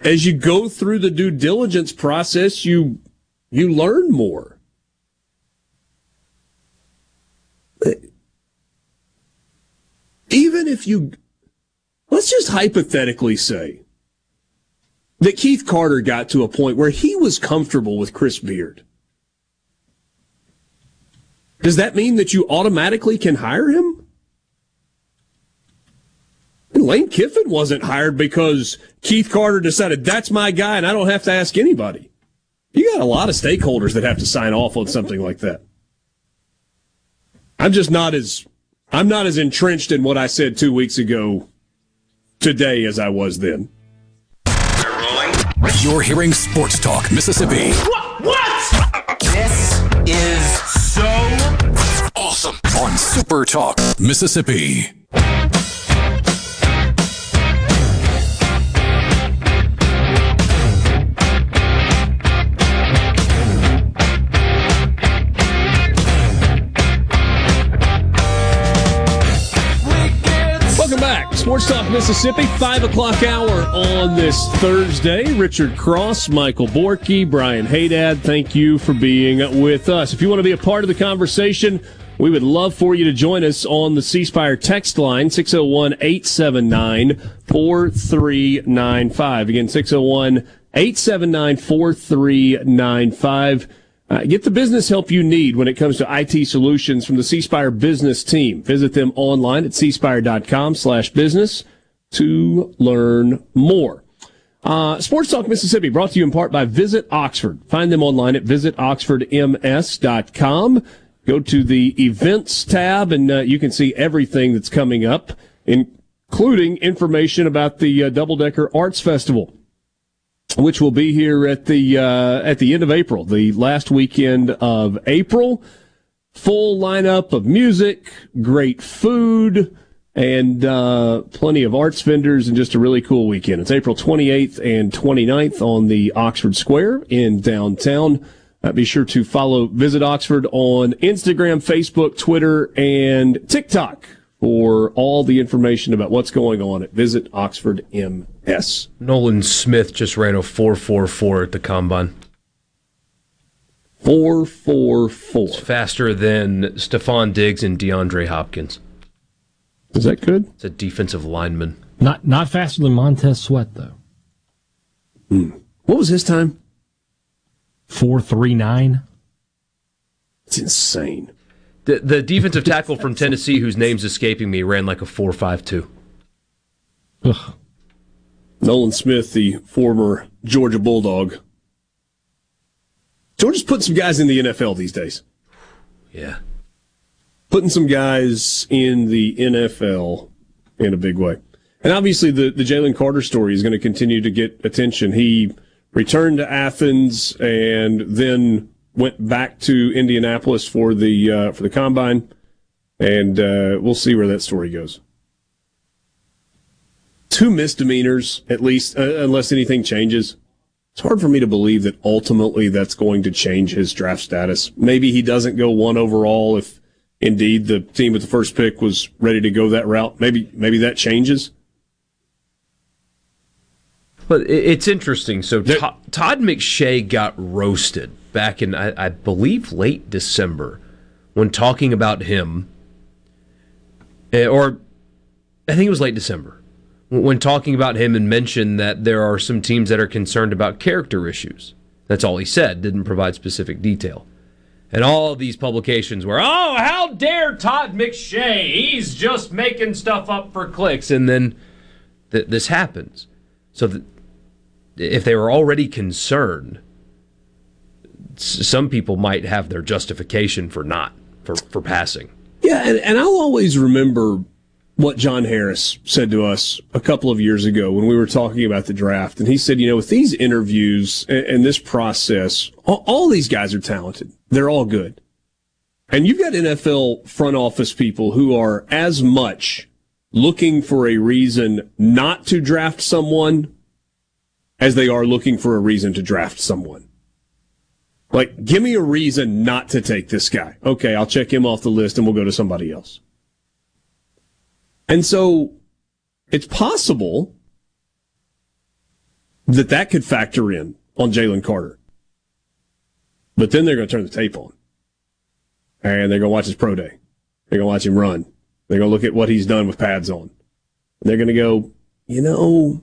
as you go through the due diligence process, you you learn more. Even if you let's just hypothetically say that Keith Carter got to a point where he was comfortable with Chris Beard. Does that mean that you automatically can hire him? And Lane Kiffin wasn't hired because Keith Carter decided that's my guy and I don't have to ask anybody. You got a lot of stakeholders that have to sign off on something like that. I'm just not as I'm not as entrenched in what I said 2 weeks ago today as I was then. You're hearing Sports Talk Mississippi. What? What? This is so awesome on Super Talk Mississippi. Sports Talk Mississippi, 5 o'clock hour on this Thursday. Richard Cross, Michael Borky, Brian Haydad, thank you for being with us. If you want to be a part of the conversation, we would love for you to join us on the C Spire text line, 601 879 4395. Again, 601 879 4395. Uh, get the business help you need when it comes to IT solutions from the C Spire business team. Visit them online at cspire.com slash business to learn more. Uh, Sports Talk Mississippi brought to you in part by Visit Oxford. Find them online at visitoxfordms.com. Go to the events tab and uh, you can see everything that's coming up, including information about the uh, Double Decker Arts Festival which will be here at the uh, at the end of April, the last weekend of April. Full lineup of music, great food, and uh, plenty of arts vendors, and just a really cool weekend. It's April 28th and 29th on the Oxford Square in downtown. Uh, be sure to follow Visit Oxford on Instagram, Facebook, Twitter, and TikTok for all the information about what's going on at Visit Oxford MS. Nolan Smith just ran a 444 at the combine. 444. It's faster than Stefon Diggs and DeAndre Hopkins. Is that good? It's a defensive lineman. Not not faster than Montez Sweat though. Hmm. What was his time? Four three nine. It's insane. The the defensive tackle from Tennessee, whose name's escaping me, ran like a four five two. Ugh. Nolan Smith, the former Georgia Bulldog. Georgia's putting some guys in the NFL these days. Yeah. Putting some guys in the NFL in a big way. And obviously, the, the Jalen Carter story is going to continue to get attention. He returned to Athens and then went back to Indianapolis for the uh, for the combine, and uh, we'll see where that story goes. Two misdemeanors, at least, uh, unless anything changes. It's hard for me to believe that ultimately that's going to change his draft status. Maybe he doesn't go one overall if indeed the team with the first pick was ready to go that route. Maybe maybe that changes. But it's interesting. So Todd, Todd McShay got roasted back in, I, I believe, late December when talking about him, eh, or I think it was late December when talking about him and mentioned that there are some teams that are concerned about character issues. That's all he said. Didn't provide specific detail. And all these publications were, oh, how dare Todd McShay? He's just making stuff up for clicks. And then th- this happens. So th- if they were already concerned, some people might have their justification for not, for, for passing. Yeah, and, and I'll always remember what John Harris said to us a couple of years ago when we were talking about the draft. And he said, you know, with these interviews and, and this process, all, all these guys are talented. They're all good. And you've got NFL front office people who are as much looking for a reason not to draft someone as they are looking for a reason to draft someone. Like, give me a reason not to take this guy. Okay, I'll check him off the list and we'll go to somebody else. And so it's possible that that could factor in on Jalen Carter. But then they're going to turn the tape on. And they're going to watch his pro day. They're going to watch him run. They're going to look at what he's done with pads on. They're going to go, you know,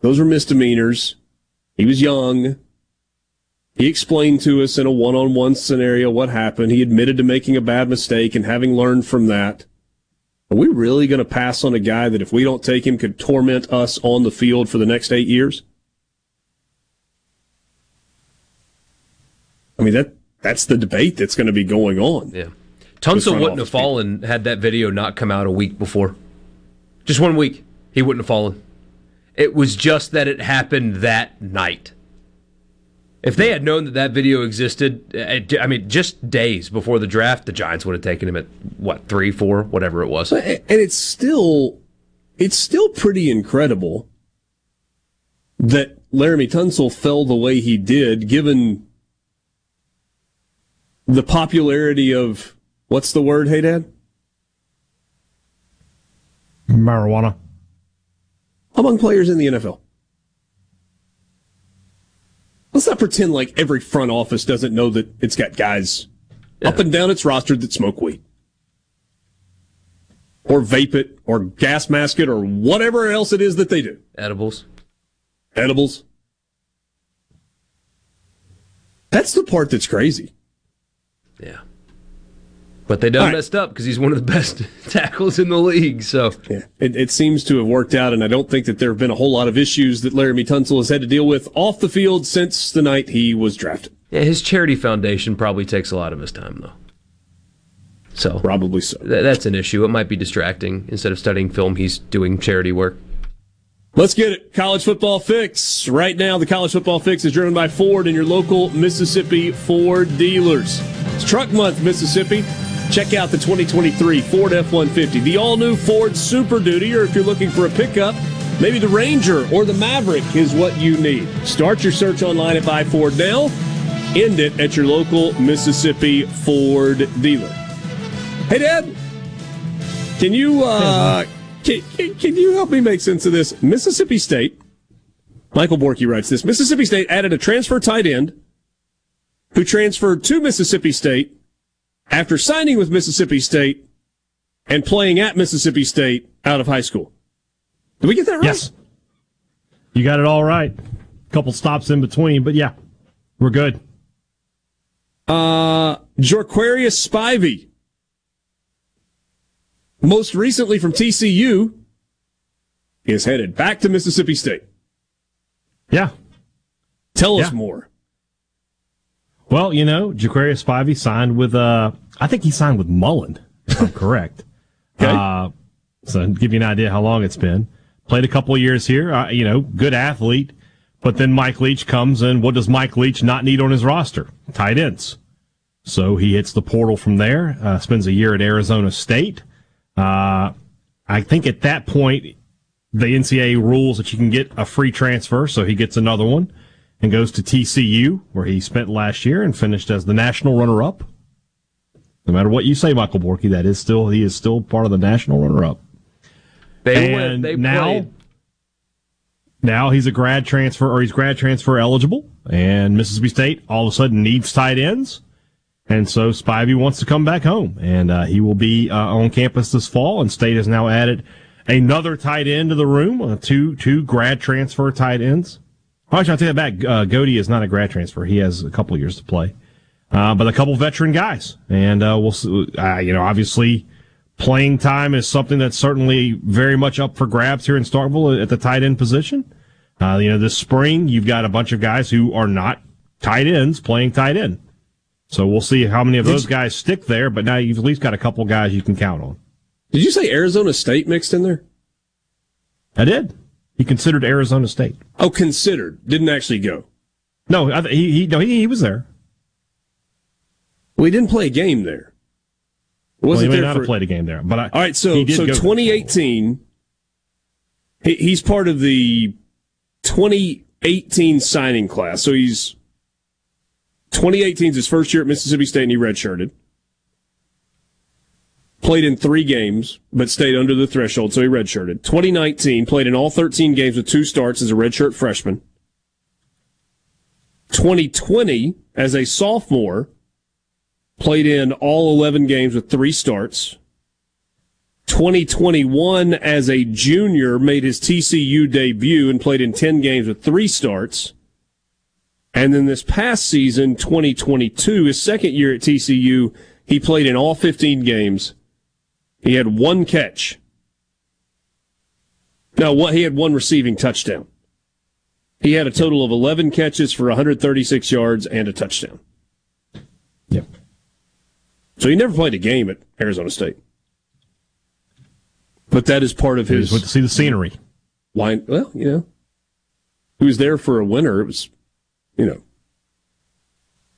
those were misdemeanors. He was young. He explained to us in a one on one scenario what happened. He admitted to making a bad mistake and having learned from that. Are we really going to pass on a guy that if we don't take him could torment us on the field for the next eight years? I mean that that's the debate that's going to be going on. Yeah. Tunsil wouldn't have people. fallen had that video not come out a week before. Just one week. He wouldn't have fallen. It was just that it happened that night. If they had known that that video existed, eh, I mean, just days before the draft, the Giants would have taken him at what three, four, whatever it was. And it's still it's still pretty incredible that Laremy Tunsil fell the way he did, given the popularity of what's the word, Haydad? Marijuana. Among players in the NFL. Let's not pretend like every front office doesn't know that it's got guys up and down its roster that smoke weed. Or vape it, or gas mask it, or whatever else it is that they do. Edibles. Edibles. That's the part that's crazy. Yeah. But they done right. messed up because he's one of the best tackles in the league. So Yeah, it, it seems to have worked out, and I don't think that there have been a whole lot of issues that Laremy Tunsil has had to deal with off the field since the night he was drafted. yeah, his charity foundation probably takes a lot of his time though. So Probably so. th- that's an issue. It might be distracting. Instead of studying film, he's doing charity work. Let's get it. College football fix. Right now, the college football fix is driven by Ford and your local Mississippi Ford dealers. It's Truck Month, Mississippi. Check out the 2023 Ford F 150, the all new Ford Super Duty, or if you're looking for a pickup, maybe the Ranger or the Maverick is what you need. Start your search online at Buy Ford now. End it at your local Mississippi Ford dealer. Hey, Dad, can you uh, can, can, can you help me make sense of this? Mississippi State, Michael Borky writes this Mississippi State added a transfer tight end who transferred to Mississippi State after signing with Mississippi State and playing at Mississippi State out of high school. Did we get that right? Yes. You got it all right. A couple stops in between, but yeah, we're good. Uh, Jorquarius Spivey, most recently from TCU, is headed back to Mississippi State. Yeah. Tell us more. Well, you know, Jaquarius Spivey signed with, uh, I think he signed with Mullen, if I'm correct. Okay. Uh, so give you an idea how long it's been. Played a couple of years here, uh, you know, good athlete. But then Mike Leach comes and what does Mike Leach not need on his roster? Tight ends. So he hits the portal from there, uh, spends a year at Arizona State. Uh, I think at that point, the NCAA rules that you can get a free transfer, so he gets another one and goes to TCU, where he spent last year and finished as the national runner-up. No matter what you say, Michael Borky, that is still he is still part of the national runner-up. They and went. They now, played. now he's a grad transfer or he's grad transfer eligible, and Mississippi State all of a sudden needs tight ends. And so Spivey wants to come back home, and uh, he will be uh, on campus this fall. And State has now added another tight end to the room, uh, two two grad transfer tight ends. Actually, I'll take that back. Uh, Godey is not a grad transfer; he has a couple years to play, uh, but a couple veteran guys. And uh, we'll, see, uh, you know, obviously, playing time is something that's certainly very much up for grabs here in Starkville at the tight end position. Uh, you know, this spring you've got a bunch of guys who are not tight ends playing tight end. So we'll see how many of those guys stick there, but now you've at least got a couple guys you can count on. Did you say Arizona State mixed in there? I did. He considered Arizona State. Oh, considered. Didn't actually go. No, I, he he no he, he was there. Well, he didn't play a game there. Well, he Wasn't may there not for- have played a game there, but I, All right, so so 2018, he, he's part of the 2018 signing class. So he's 2018 is his first year at Mississippi State, and he redshirted. Played in three games, but stayed under the threshold, so he redshirted. 2019 played in all 13 games with two starts as a redshirt freshman. 2020 as a sophomore played in all 11 games with three starts. 2021 as a junior made his TCU debut and played in 10 games with three starts. And then this past season, 2022, his second year at TCU, he played in all 15 games. He had one catch. Now, what he had one receiving touchdown. He had a total of 11 catches for 136 yards and a touchdown. Yep. So he never played a game at Arizona State. But that is part of his. just went to see the scenery. Wine, well, you know, he was there for a winter. It was, you know,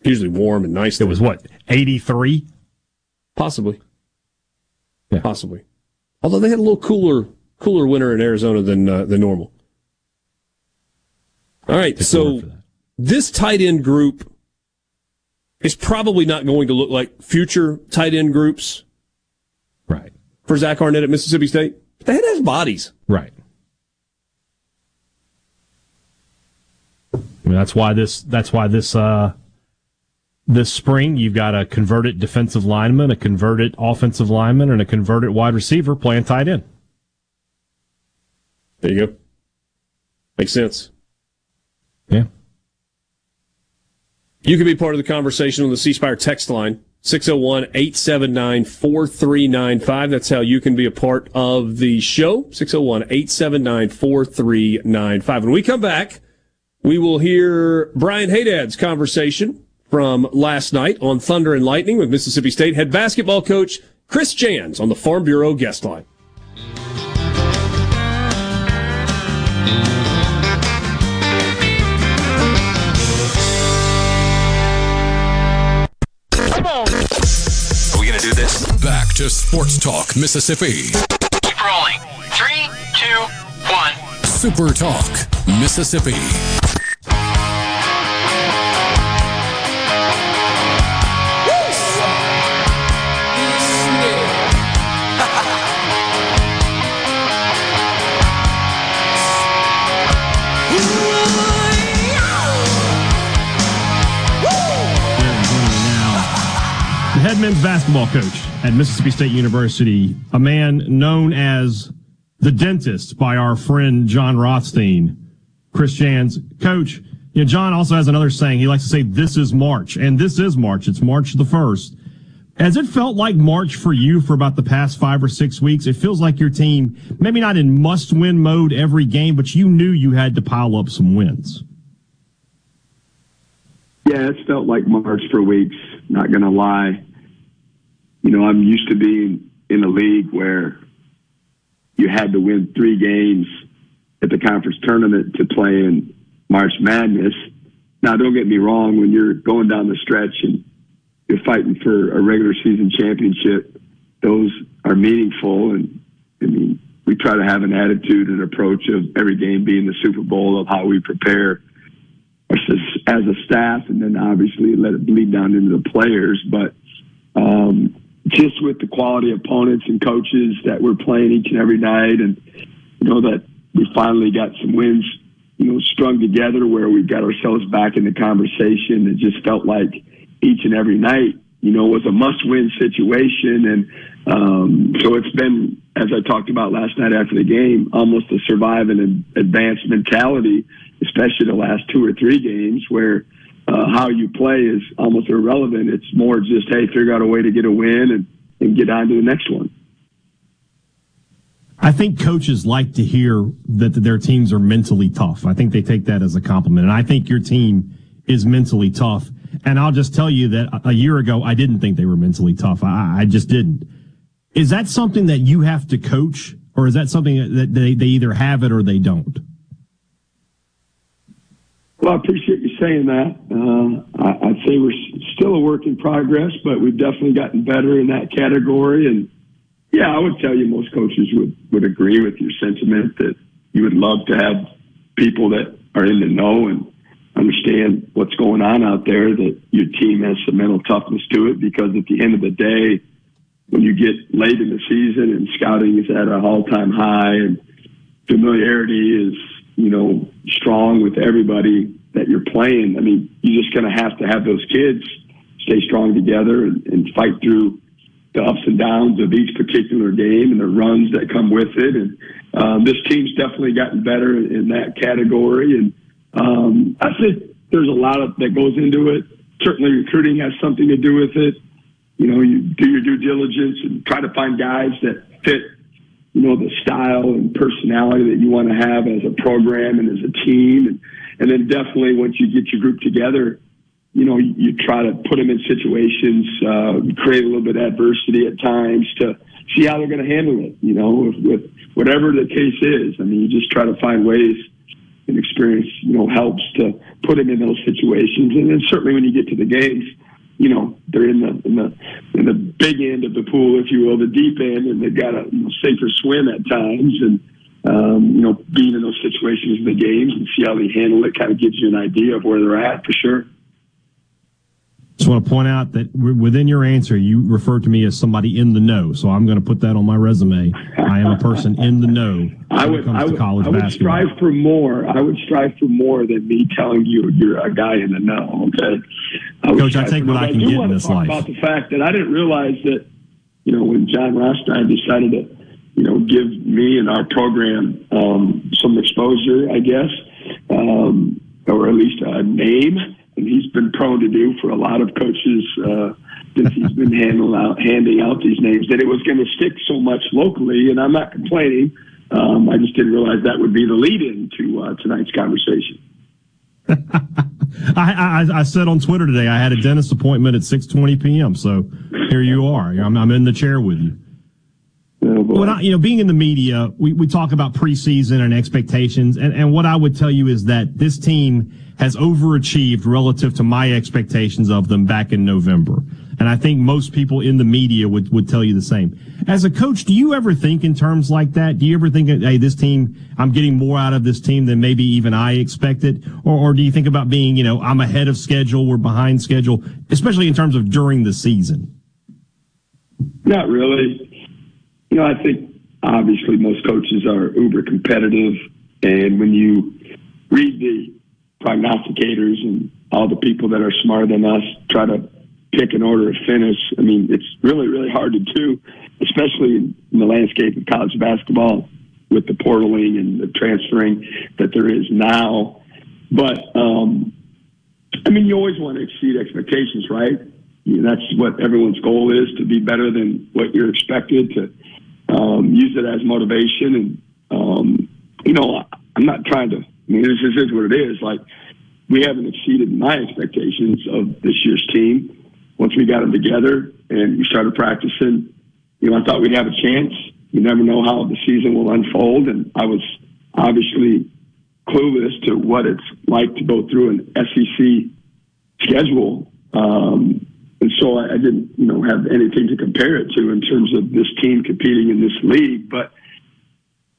usually warm and nice. It was what eighty three, possibly, yeah. possibly. Although they had a little cooler, cooler winter in Arizona than uh, than normal. All right, so this tight end group is probably not going to look like future tight end groups, right? For Zach Arnett at Mississippi State, but they had have bodies. Right. I mean, that's why this. That's why this. Uh, this spring, you've got a converted defensive lineman, a converted offensive lineman, and a converted wide receiver playing tight end. There you go. Makes sense. Yeah. You can be part of the conversation on the C Spire text line, 601 879 4395. That's how you can be a part of the show, 601 879 4395. When we come back, we will hear Brian Haydad's conversation from last night on Thunder and Lightning with Mississippi State head basketball coach Chris Jans on the Farm Bureau guest line. Are we going to do this? Back to Sports Talk, Mississippi. Keep rolling. Three, two, one. Super Talk, Mississippi. Head men's basketball coach at Mississippi State University, a man known as the dentist by our friend Jon Rothstein, Chris Jans. Coach, you know, Jon also has another saying. He likes to say, this is March. And this is March. It's March the 1st. Has it felt like March for you for about the past five or six weeks? It feels like your team, maybe not in must win mode every game, but you knew you had to pile up some wins. Yeah, it's felt like March for weeks. Not gonna lie. You know, I'm used to being in a league where you had to win three games at the conference tournament to play in March Madness. Now, don't get me wrong. When you're going down the stretch and you're fighting for a regular season championship, those are meaningful. And I mean, we try to have an attitude and approach of every game being the Super Bowl of how we prepare as a, staff, and then obviously let it bleed down into the players. But um, just with the quality opponents and coaches that we're playing each and every night, and you know that we finally got some wins, you know, strung together where we got ourselves back in the conversation. It just felt like each and every night, you know, was a must-win situation, and um, so it's been, as I talked about last night after the game, almost a survive and advance mentality, especially the last two or three games where uh, how you play is almost irrelevant. It's more just, hey, figure out a way to get a win and, and get on to the next one. I think coaches like to hear that their teams are mentally tough. I think they take that as a compliment. And I think your team is mentally tough. And I'll just tell you that a year ago, I didn't think they were mentally tough. I, I just didn't. Is that something that you have to coach, or is that something that they, they either have it or they don't? Well, I appreciate saying that. Uh, I, I'd say we're still a work in progress, but we've definitely gotten better in that category. And yeah, I would tell you most coaches would, would agree with your sentiment that you would love to have people that are in the know and understand what's going on out there, that your team has some mental toughness to it, because at the end of the day, when you get late in the season and scouting is at an all-time high and familiarity is, you know, strong with everybody that you're playing, I mean, you're just going to have to have those kids stay strong together and, and fight through the ups and downs of each particular game and the runs that come with it. And um, this team's definitely gotten better in, in that category. And um, I think there's a lot of that goes into it. Certainly, recruiting has something to do with it. You know, you do your due diligence and try to find guys that fit, you know, the style and personality that you want to have as a program and as a team. And, and then definitely once you get your group together, you know, you, you try to put them in situations, uh, create a little bit of adversity at times to see how they're going to handle it, you know, with, with whatever the case is. I mean, you just try to find ways and experience, you know, helps to put them in those situations. And then certainly when you get to the games, you know, they're in the in the in the big end of the pool, if you will, the deep end, and they've got a safer swim at times. And um, you know, being in those situations in the games and see how they handle it kind of gives you an idea of where they're at for sure. Just want to point out that within your answer, you referred to me as somebody in the know. So I'm going to put that on my resume. I am a person in the know I would, I would, I would strive for more. I would strive for more than me telling you you're a guy in the know. Okay, I Coach, I take what I can I get in this life. About the fact that I didn't realize that, you know, when Jon Rothstein decided to, you know, give me and our program um, some exposure, I guess, um, or at least a name and he's been prone to do for a lot of coaches uh, since he's been handing out, handing out these names, that it was going to stick so much locally. And I'm not complaining. Um, I just didn't realize that would be the lead in to uh, tonight's conversation. I, I, I, said on Twitter today I had a dentist appointment at 6:20 p.m. So here you are. I'm, I'm in the chair with you. Oh, I, you know, being in the media, we, we talk about preseason and expectations, and, and what I would tell you is that this team has overachieved relative to my expectations of them back in November. And I think most people in the media would, would tell you the same. As a coach, do you ever think in terms like that? Do you ever think, hey, this team, I'm getting more out of this team than maybe even I expected? Or, or do you think about being, you know, I'm ahead of schedule, we're behind schedule, especially in terms of during the season? Not really. You know, I think obviously most coaches are uber competitive. And when you read the prognosticators and all the people that are smarter than us try to pick an order of finish. I mean, it's really, really hard to do, especially in the landscape of college basketball with the portaling and the transferring that there is now. But, um, I mean, you always want to exceed expectations, right? You know, that's what everyone's goal is to be better than what you're expected, to um, use it as motivation. And, um, you know, I'm not trying to I mean, this is what it is. Like, we haven't exceeded my expectations of this year's team. Once we got them together and we started practicing, you know, I thought we'd have a chance. You never know how the season will unfold, and I was obviously clueless to what it's like to go through an SEC schedule. Um, and so I, I didn't, you know, have anything to compare it to in terms of this team competing in this league. But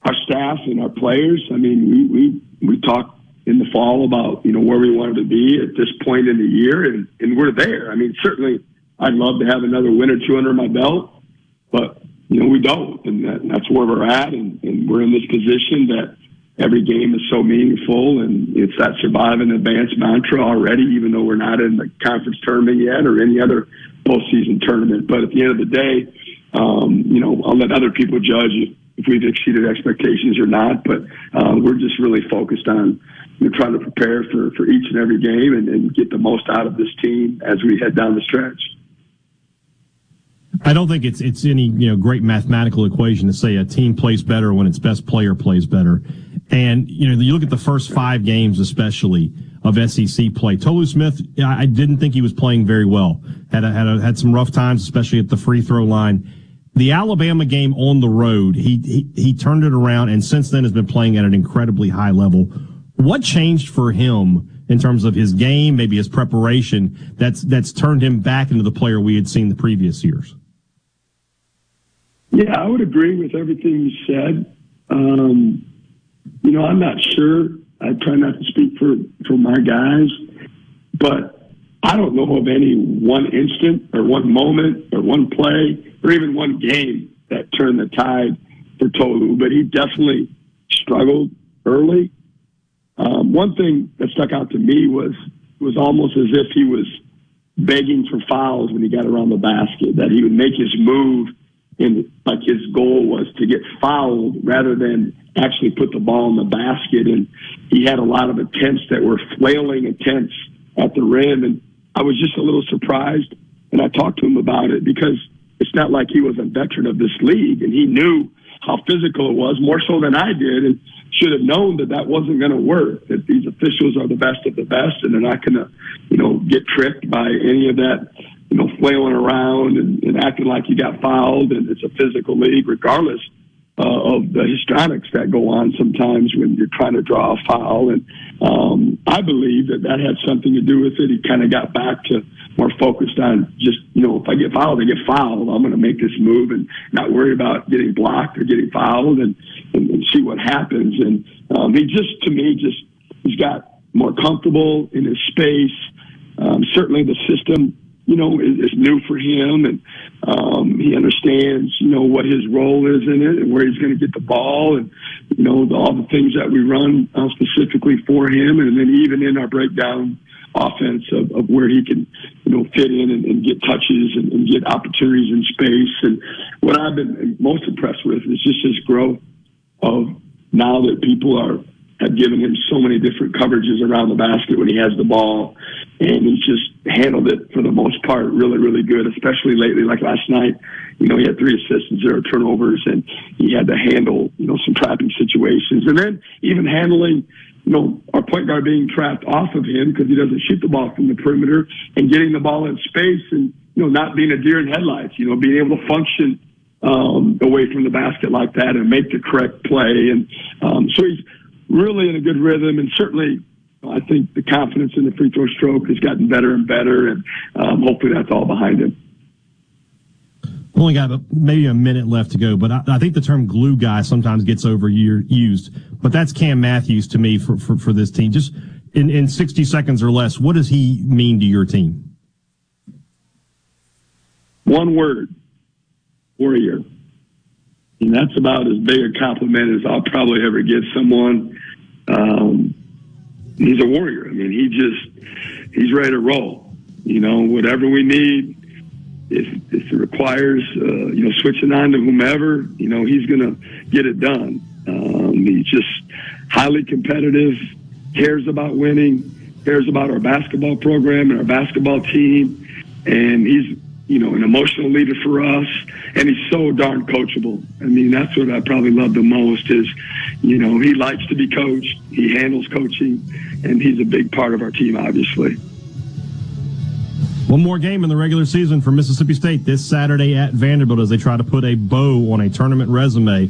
our staff and our players, I mean, we we we talked in the fall about you know where we wanted to be at this point in the year, and and we're there. I mean, certainly I'd love to have another win or two under my belt, but you know we don't, and that, that's where we're at, and, and we're in this position that every game is so meaningful and it's that survive and advance mantra already, even though we're not in the conference tournament yet or any other postseason tournament. But at the end of the day, um, you know, I'll let other people judge if, we've exceeded expectations or not. But uh, we're just really focused on you know, trying to prepare for, for each and every game and, and get the most out of this team as we head down the stretch. I don't think it's it's any you know great mathematical equation to say a team plays better when its best player plays better. And you know you look at the first five games, especially of SEC play. Tolu Smith, I didn't think he was playing very well. Had a, had a, had some rough times, especially at the free throw line. The Alabama game on the road, he, he he turned it around, and since then has been playing at an incredibly high level. What changed for him in terms of his game, maybe his preparation, that's that's turned him back into the player we had seen the previous years? Yeah, I would agree with everything you said. Um, you know, I'm not sure. I try not to speak for, for my guys, but I don't know of any one instant or one moment or one play or even one game that turned the tide for Tolu, but he definitely struggled early. Um, one thing that stuck out to me was was almost as if he was begging for fouls when he got around the basket, that he would make his move and like his goal was to get fouled rather than actually put the ball in the basket. And he had a lot of attempts that were flailing attempts at the rim. And I was just a little surprised. And I talked to him about it because it's not like he was a veteran of this league and he knew how physical it was more so than I did and should have known that that wasn't going to work, that these officials are the best of the best and they're not going to, you know, get tricked by any of that you know, flailing around and, and acting like you got fouled, and it's a physical league, regardless uh, of the histrionics that go on sometimes when you're trying to draw a foul. And um, I believe that that had something to do with it. He kind of got back to more focused on just, you know, if I get fouled, I get fouled. I'm going to make this move and not worry about getting blocked or getting fouled and, and, and see what happens. And um, he just, to me, just he's got more comfortable in his space. Um, certainly the system you know, is, new for him, and um, he understands, you know, what his role is in it and where he's going to get the ball, and you know, the, all the things that we run uh, specifically for him, and then even in our breakdown offense of, of where he can, you know, fit in and, and get touches and, and get opportunities in space. And what I've been most impressed with is just his growth of now that people are have given him so many different coverages around the basket when he has the ball. And he's just handled it for the most part really, really good, especially lately, like last night. You know, he had three assists and zero turnovers, and he had to handle, you know, some trapping situations. And then even handling, you know, our point guard being trapped off of him because he doesn't shoot the ball from the perimeter and getting the ball in space and, you know, not being a deer in headlights, you know, being able to function um, away from the basket like that and make the correct play. And um, so he's really in a good rhythm, and certainly I think the confidence in the free throw stroke has gotten better and better, and um, hopefully that's all behind him. Only got maybe a minute left to go, but I, I think the term glue guy sometimes gets overused. But that's Cam Matthews to me for, for, for this team. Just in, in 60 seconds or less, what does he mean to your team? One word warrior. And that's about as big a compliment as I'll probably ever give someone. Um, he's a warrior. I mean, he just, he's ready to roll. You know, whatever we need, if, if it requires, uh, you know, switching on to whomever, you know, he's going to get it done. Um, he's just highly competitive, cares about winning, cares about our basketball program and our basketball team. And he's you know, an emotional leader for us, and he's so darn coachable. I mean, that's what I probably love the most is, you know, he likes to be coached, he handles coaching, and he's a big part of our team, obviously. One more game in the regular season for Mississippi State this Saturday at Vanderbilt as they try to put a bow on a tournament resume.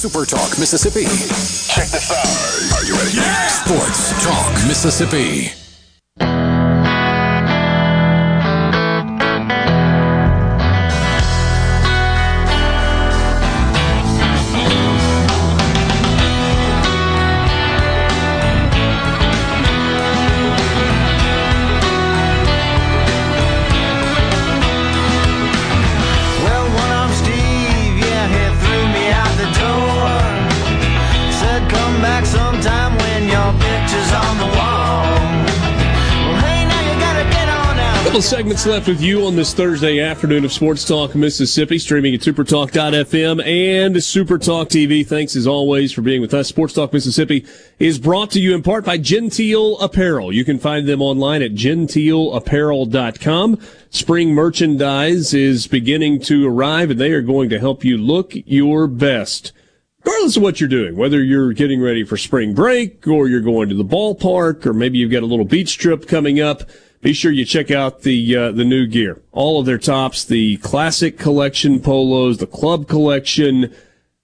Super Talk Mississippi. Check this out. Are you ready? Yeah. Sports Talk Mississippi. Couple segments left with you on this Thursday afternoon of Sports Talk Mississippi, streaming at supertalk.fm and Supertalk TV. Thanks as always for being with us. Sports Talk Mississippi is brought to you in part by Genteel Apparel. You can find them online at genteelapparel.com. Spring merchandise is beginning to arrive and they are going to help you look your best regardless of what you're doing, whether you're getting ready for spring break or you're going to the ballpark or maybe you've got a little beach trip coming up, be sure you check out the uh, the new gear. All of their tops, the classic collection polos, the club collection,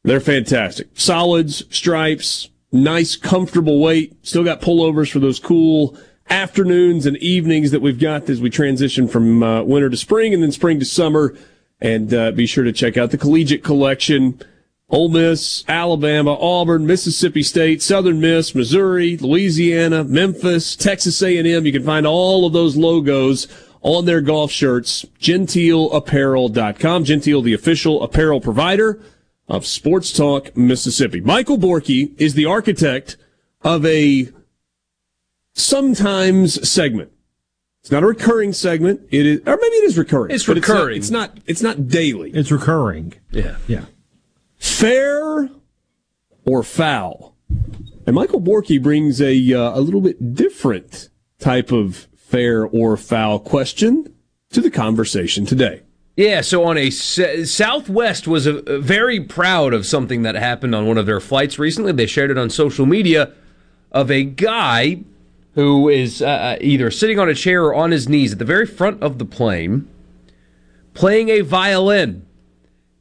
they're fantastic. Solids, stripes, nice comfortable weight. Still got pullovers for those cool afternoons and evenings that we've got as we transition from uh, winter to spring and then spring to summer. And uh, be sure to check out the collegiate collection. Ole Miss, Alabama, Auburn, Mississippi State, Southern Miss, Missouri, Louisiana, Memphis, Texas A&M. You can find all of those logos on their golf shirts. GenteelApparel.com. Genteel, the official apparel provider of Sports Talk Mississippi. Michael Borky is the architect of a sometimes segment. It's not a recurring segment. It is, or maybe it is recurring. It's recurring. It's not, it's not. It's not daily. It's recurring. Yeah. Yeah. Fair or foul? And Michael Borky brings a uh, a little bit different type of fair or foul question to the conversation today. Yeah, so on a Southwest was a, a very proud of something that happened on one of their flights recently. They shared it on social media of a guy who is uh, either sitting on a chair or on his knees at the very front of the plane playing a violin.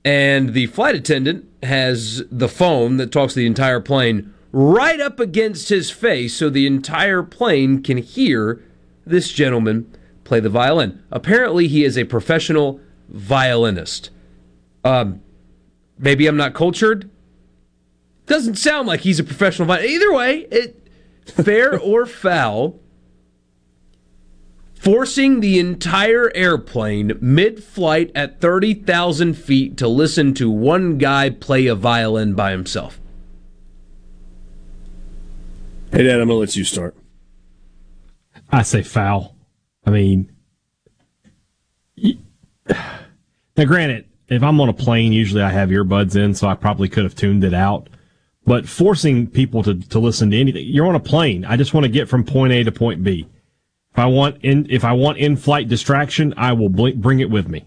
And the flight attendant has the phone that talks to the entire plane right up against his face so the entire plane can hear this gentleman play the violin. Apparently, he is a professional violinist. Um, maybe I'm not cultured. Doesn't sound like he's a professional violinist. Either way, it fair or foul. Forcing the entire airplane mid flight at 30,000 feet to listen to one guy play a violin by himself. Hey, Dad, I'm going to let you start. I say foul. I mean, now granted, if I'm on a plane, usually I have earbuds in, so I probably could have tuned it out. But forcing people to, to listen to anything, you're on a plane. I just want to get from point A to point B. If I want in, if I want in-flight distraction, I will bl- bring it with me.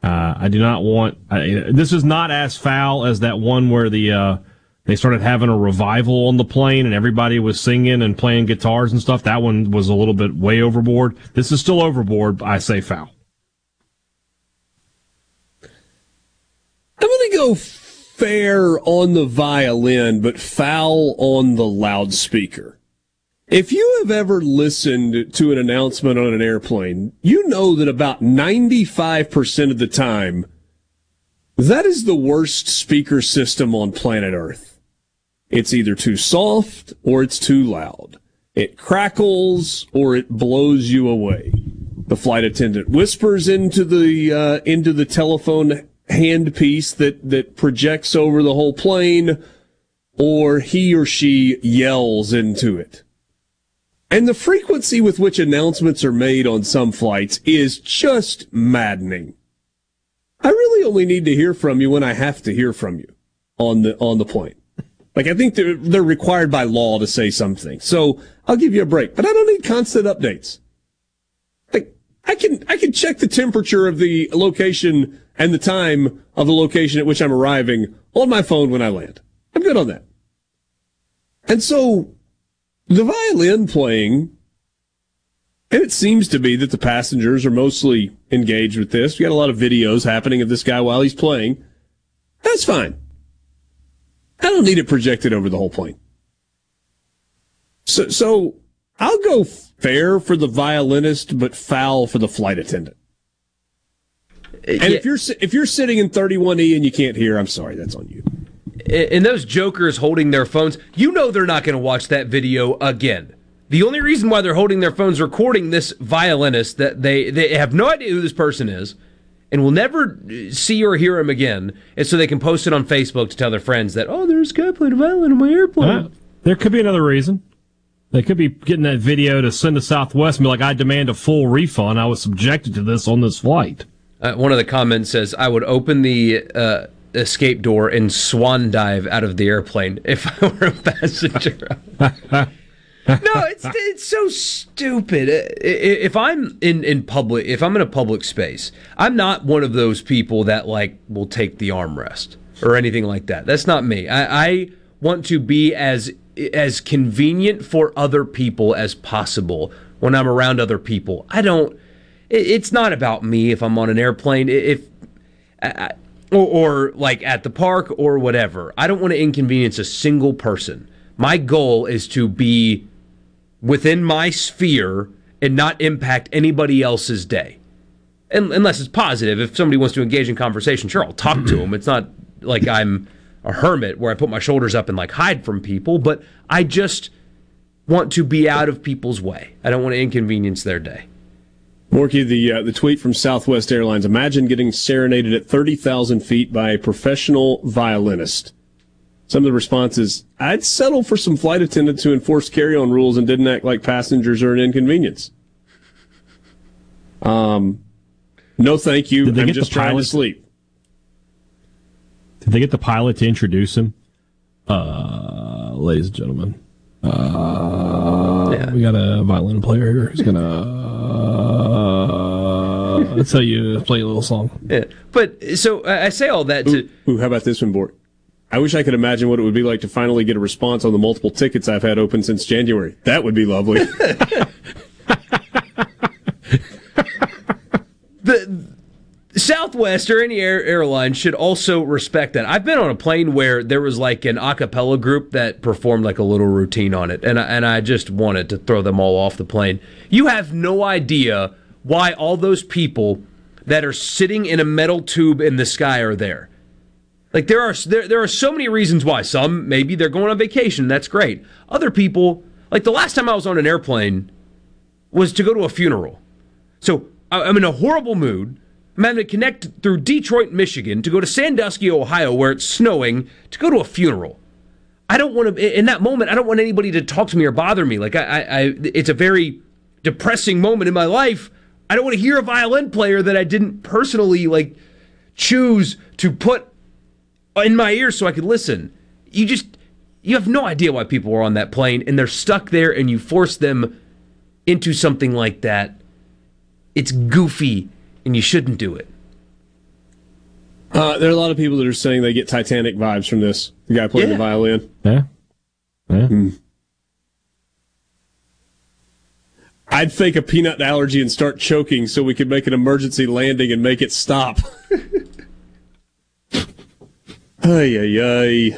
Uh, I do not want. I, this is not as foul as that one where the uh, they started having a revival on the plane and everybody was singing and playing guitars and stuff. That one was a little bit way overboard. This is still overboard. I say foul. I'm going to go fair on the violin, but foul on the loudspeaker. If you have ever listened to an announcement on an airplane, you know that about 95% of the time, that is the worst speaker system on planet Earth. It's either too soft or it's too loud. It crackles or it blows you away. The flight attendant whispers into the uh, into the telephone handpiece that that projects over the whole plane, or he or she yells into it. And the frequency with which announcements are made on some flights is just maddening. I really only need to hear from you when I have to hear from you on the on the plane. Like I think they're they're required by law to say something. So I'll give you a break, but I don't need constant updates. Like I can I can check the temperature of the location and the time of the location at which I'm arriving on my phone when I land. I'm good on that. And so the violin playing, and it seems to be that the passengers are mostly engaged with this. We got a lot of videos happening of this guy while he's playing. That's fine. I don't need it projected over the whole plane. So, so I'll go fair for the violinist, but foul for the flight attendant. Uh, and Yeah. if you're if you're sitting in 31E and you can't hear, I'm sorry, that's on you. And those jokers holding their phones, you know they're not going to watch that video again. The only reason why they're holding their phones recording this violinist that they they have no idea who this person is and will never see or hear him again is so they can post it on Facebook to tell their friends that oh there's a guy playing a violin on my airplane. Uh, there could be another reason. They could be getting that video to send to Southwest and be like, I demand a full refund. I was subjected to this on this flight. Uh, one of the comments says, "I would open the uh, escape door and swan dive out of the airplane if I were a passenger." no, it's it's so stupid. If I'm in in public, if I'm in a public space, I'm not one of those people that like will take the armrest or anything like that. That's not me. I, I want to be as as convenient for other people as possible when I'm around other people. I don't. it- It's not about me if I'm on an airplane. If I- or, or like at the park or whatever. I don't want to inconvenience a single person. My goal is to be within my sphere and not impact anybody else's day. Un- Unless it's positive. If somebody wants to engage in conversation, sure, I'll talk to them. It's not like I'm a hermit where I put my shoulders up and like hide from people, but I just want to be out of people's way. I don't want to inconvenience their day. Morky, the uh, the tweet from Southwest Airlines. Imagine getting serenaded at thirty thousand feet by a professional violinist. Some of the responses: I'd settle for some flight attendants who enforced carry-on rules and didn't act like passengers are an inconvenience. Um, no, thank you. I'm just trying to sleep. Did they get the pilot to introduce him? Uh, ladies and gentlemen, uh, we got a violin player here who's gonna uh, tell you play a little song. Yeah. But so I I say all that to. Ooh, how about this one, Bort? I wish I could imagine what it would be like to finally get a response on the multiple tickets I've had open since January. That would be lovely. the Southwest or any air, airline should also respect that. I've been on a plane where there was like an a cappella group that performed like a little routine on it, and I, and I just wanted to throw them all off the plane. You have no idea why all those people that are sitting in a metal tube in the sky are there. Like there are there, there are so many reasons why. Some maybe they're going on vacation, that's great. Other people, like the last time I was on an airplane was to go to a funeral. So I'm in a horrible mood. I'm having to connect through Detroit, Michigan to go to Sandusky, Ohio, where it's snowing, to go to a funeral. I don't want to. In that moment, I don't want anybody to talk to me or bother me. Like I, I, I it's a very depressing moment in my life. I don't want to hear a violin player that I didn't personally like choose to put in my ear so I could listen. You just you have no idea why people are on that plane and they're stuck there and you force them into something like that. It's goofy and you shouldn't do it. Uh, there are a lot of people that are saying they get Titanic vibes from this. The guy playing Yeah. the violin. Yeah. Yeah. Hmm. I'd fake a peanut allergy and start choking so we could make an emergency landing and make it stop. ay, ay, ay.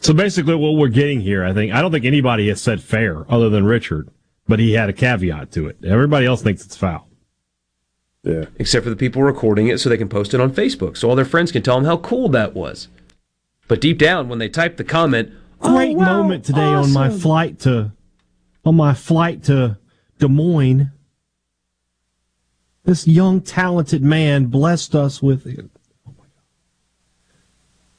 So basically, what we're getting here, I think, I don't think anybody has said fair other than Richard, but he had a caveat to it. Everybody else thinks it's foul. Yeah. Except for the people recording it so they can post it on Facebook so all their friends can tell them how cool that was. But deep down, when they type the comment, Great oh, wow, moment today on my flight to on my flight to Des Moines. This young, talented man blessed us with. It.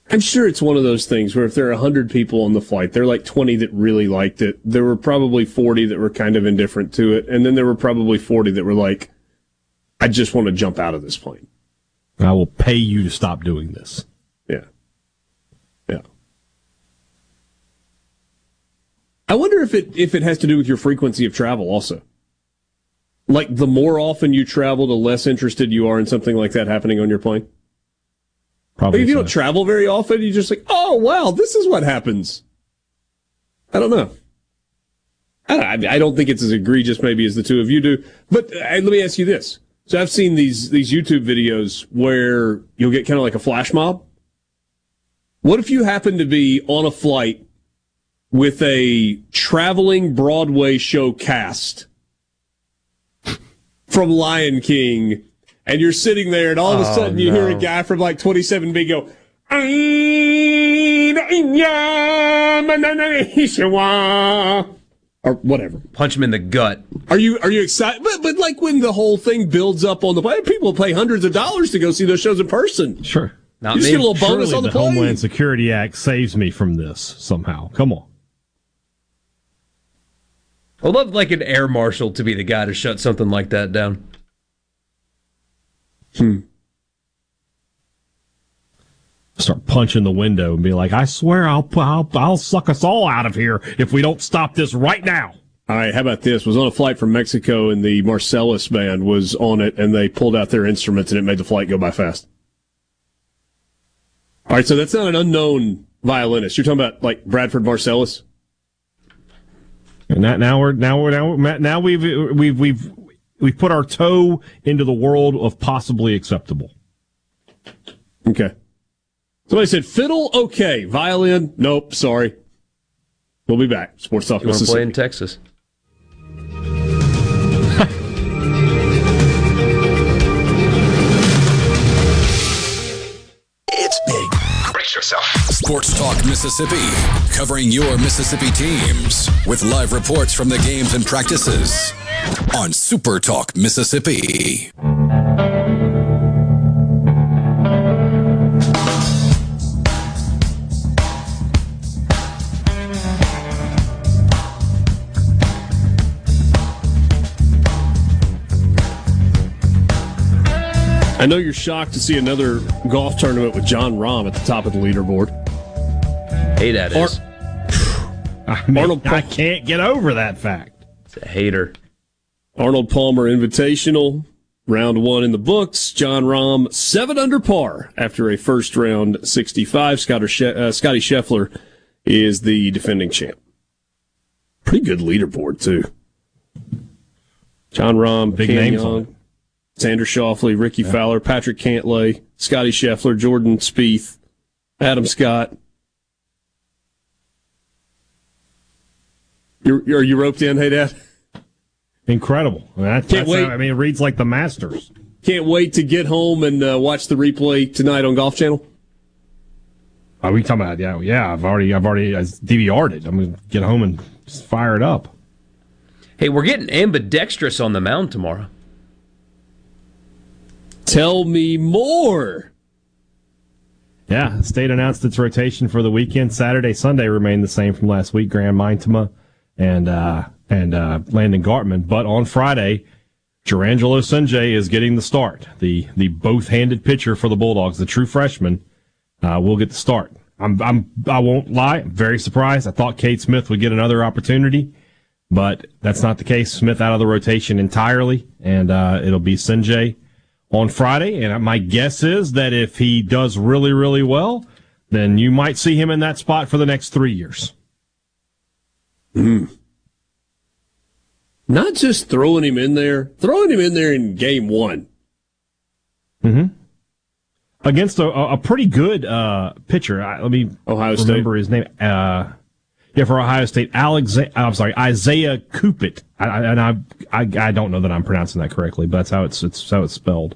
I'm sure it's one of those things where if there are 100 people on the flight, there are like 20 that really liked it. There were probably 40 that were kind of indifferent to it. And then there were probably 40 that were like, I just want to jump out of this plane. I will pay you to stop doing this. Yeah. Yeah. I wonder if it if it has to do with your frequency of travel also. Like the more often you travel, the less interested you are in something like that happening on your plane. Probably. Like if you so. don't travel very often, you just like, oh wow, this is what happens. I don't know. I don't, I don't think it's as egregious maybe as the two of you do. But uh, let me ask you this: so I've seen these these YouTube videos where you'll get kind of like a flash mob. What if you happen to be on a flight with a traveling Broadway show cast from Lion King, and you're sitting there, and all of a Oh, sudden you hear a guy from like 27B go, or whatever. Punch him in the gut. Are you are you excited? But, but like when the whole thing builds up on the plane, people pay hundreds of dollars to go see those shows in person. Sure. you just get a little bonus Surely on the, the plane. Homeland Security Act saves me from this somehow. Come on. I'd love like an air marshal to be the guy to shut something like that down. Hmm. Start punching the window and be like, "I swear, I'll I'll, I'll suck us all out of here if we don't stop this right now." All right, how about this? Was on a flight from Mexico and the Marsalis band was on it and they pulled out their instruments and it made the flight go by fast. All right, so that's not an unknown violinist. You're talking about like Branford Marsalis? And that, now we're now we're now now we've we've we've we've put our toe into the world of possibly acceptable. Okay. Somebody said fiddle, okay. Violin, nope, sorry. We'll be back. Sports Talk You want to play in Texas? It's big. Brace yourself. Sports Talk Mississippi, covering your Mississippi teams with live reports from the games and practices on Super Talk Mississippi. I know you're shocked to see another golf tournament with Jon Rahm at the top of the leaderboard. Hey, that is. I, mean, I can't get over that fact. It's a hater. Arnold Palmer Invitational, round one in the books. Jon Rahm, seven under par after a first round 65. Scotty, she- uh, Scheffler is the defending champ. Pretty good leaderboard, too. Jon Rahm, Big Cam names on Young, Xander Schauffele, Rickie Fowler, Patrick Cantlay, Scotty Scheffler, Jordan Spieth, Adam Scott. You're, are you roped in, hey, Dad? Incredible. I mean, that- Can't that's- wait. I mean, it reads like the Masters. Can't wait to get home and uh, watch the replay tonight on Golf Channel. Are we talking about? Yeah, yeah. I've already, I've already I DVR'd it. I'm gonna get home and just fire it up. Hey, we're getting ambidextrous on the mound tomorrow. Tell me more. Yeah, state announced its rotation for the weekend. Saturday, Sunday remained the same from last week. Graham Mintema and uh, and uh, Landon Gartman, but on Friday, Jurrangelo Cijntje is getting the start. The the both-handed pitcher for the Bulldogs, the true freshman, uh, will get the start. I'm I'm I won't lie. I'm very surprised. I thought Cade Smith would get another opportunity, but that's not the case. Smith out of the rotation entirely, and uh, it'll be Cijntje on Friday. And my guess is that if he does really, really well, then you might see him in that spot for the next three years. Not just throwing him in there, throwing him in there in game one. Mm-hmm. Against a, a pretty good uh, pitcher. I, let me Ohio State. remember his name. Uh, yeah, for Ohio State, Alex. I'm sorry, Isaiah I, and I, I, I don't know that I'm pronouncing that correctly, but that's how it's it's how it's spelled.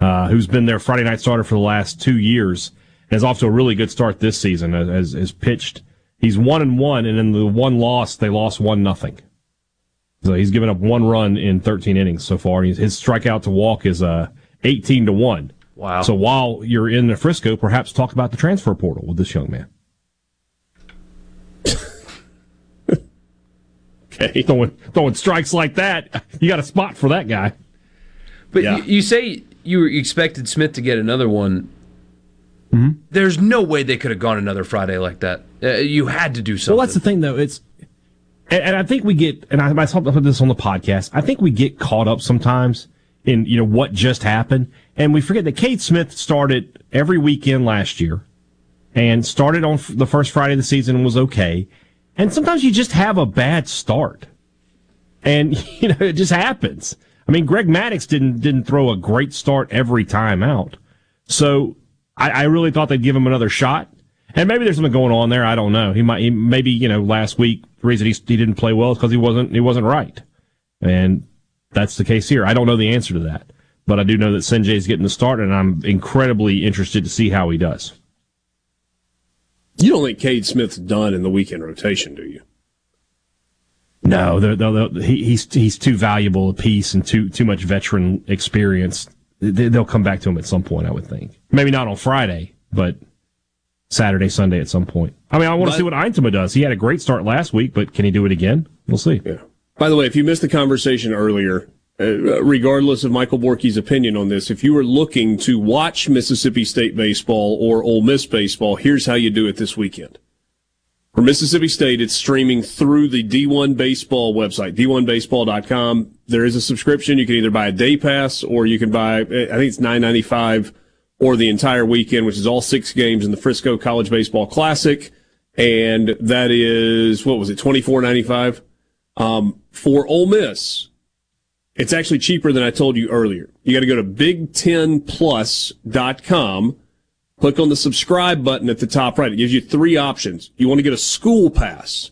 Uh, who's been their Friday night starter for the last two years and is off to a really good start this season. As has pitched, he's one and one, and in the one loss, they lost one nothing. So he's given up one run in 13 innings so far. He's, his strikeout to walk is uh 18 to one. Wow. So while you're in the Frisco, perhaps talk about the transfer portal with this young man. okay. Throwing, throwing strikes like that, you got a spot for that guy. But Yeah. you, you say you expected Smith to get another one. Mm-hmm. There's no way they could have gone another Friday like that. Uh, you had to do something. Well, that's the thing, though. It's and, and I think we get, and I, I saw put this on the podcast. I think we get caught up sometimes in you know what just happened, and we forget that Cade Smith started every weekend last year, and started on f- the first Friday of the season and was okay. And sometimes you just have a bad start, and you know it just happens. I mean, Greg Maddux didn't didn't throw a great start every time out, so I, I really thought they'd give him another shot. And maybe there's something going on there. I don't know. He might, he, maybe, you know, last week, the reason he, he didn't play well is because he wasn't, he wasn't right. And that's the case here. I don't know the answer to that, but I do know that Cijntje's getting the start and I'm incredibly interested to see how he does. You don't think Cade Smith's done in the weekend rotation, do you? No, they're, they're, they're- he, he's, he's too valuable a piece and too, too much veteran experience. They, they'll come back to him at some point, I would think. Maybe not on Friday, but Saturday, Sunday at some point. I mean, I want to But- see what Eintema does. He had a great start last week, but can he do it again? We'll see. Yeah. By the way, if you missed the conversation earlier, uh, regardless of Michael Borky's opinion on this, if you were looking to watch Mississippi State baseball or Ole Miss baseball, here's how you do it this weekend. For Mississippi State, it's streaming through the D1 Baseball website, d1baseball.com. There is a subscription. You can either buy a day pass or you can buy, I think it's nine ninety five, or the entire weekend, which is all six games in the Frisco College Baseball Classic. And that is, what was it, twenty four ninety five? Um, for Ole Miss, it's actually cheaper than I told you earlier. You got to go to big10plus.com, click on the subscribe button at the top right. It gives you three options. You want to get a school pass.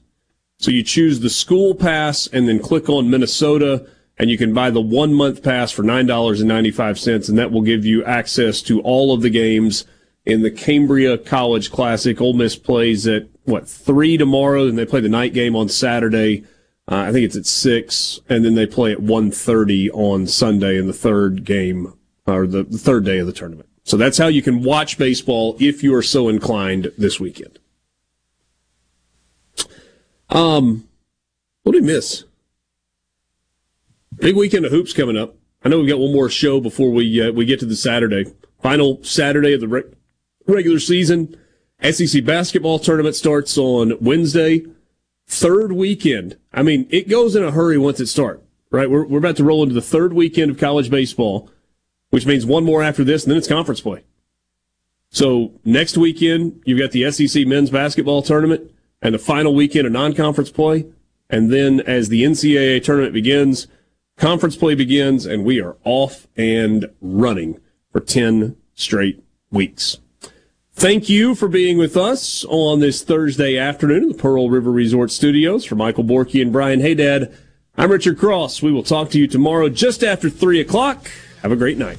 So you choose the school pass and then click on Minnesota and you can buy the one month pass for $9.95 and that will give you access to all of the games in the Cambria College Classic. Ole Miss plays at what, three tomorrow and they play the night game on Saturday. Uh, I think it's at six, and then they play at 1.30 on Sunday in the third game or the, the third day of the tournament. So that's how you can watch baseball if you are so inclined this weekend. Um, what did we miss? Big weekend of hoops coming up. I know we've got one more show before we uh, we get to the Saturday final Saturday of the re- regular season. SEC basketball tournament starts on Wednesday third weekend. I mean, it goes in a hurry once it starts, right? We're, we're about to roll into the third weekend of college baseball, which means one more after this, and then it's conference play. So next weekend, you've got the SEC men's basketball tournament and the final weekend of non-conference play. And then as the NCAA tournament begins, conference play begins, and we are off and running for 10 straight weeks. Thank you for being with us on this Thursday afternoon in the Pearl River Resort Studios. For Michael Borky and Brian Haydad, I'm Richard Cross. We will talk to you tomorrow just after 3 o'clock. Have a great night.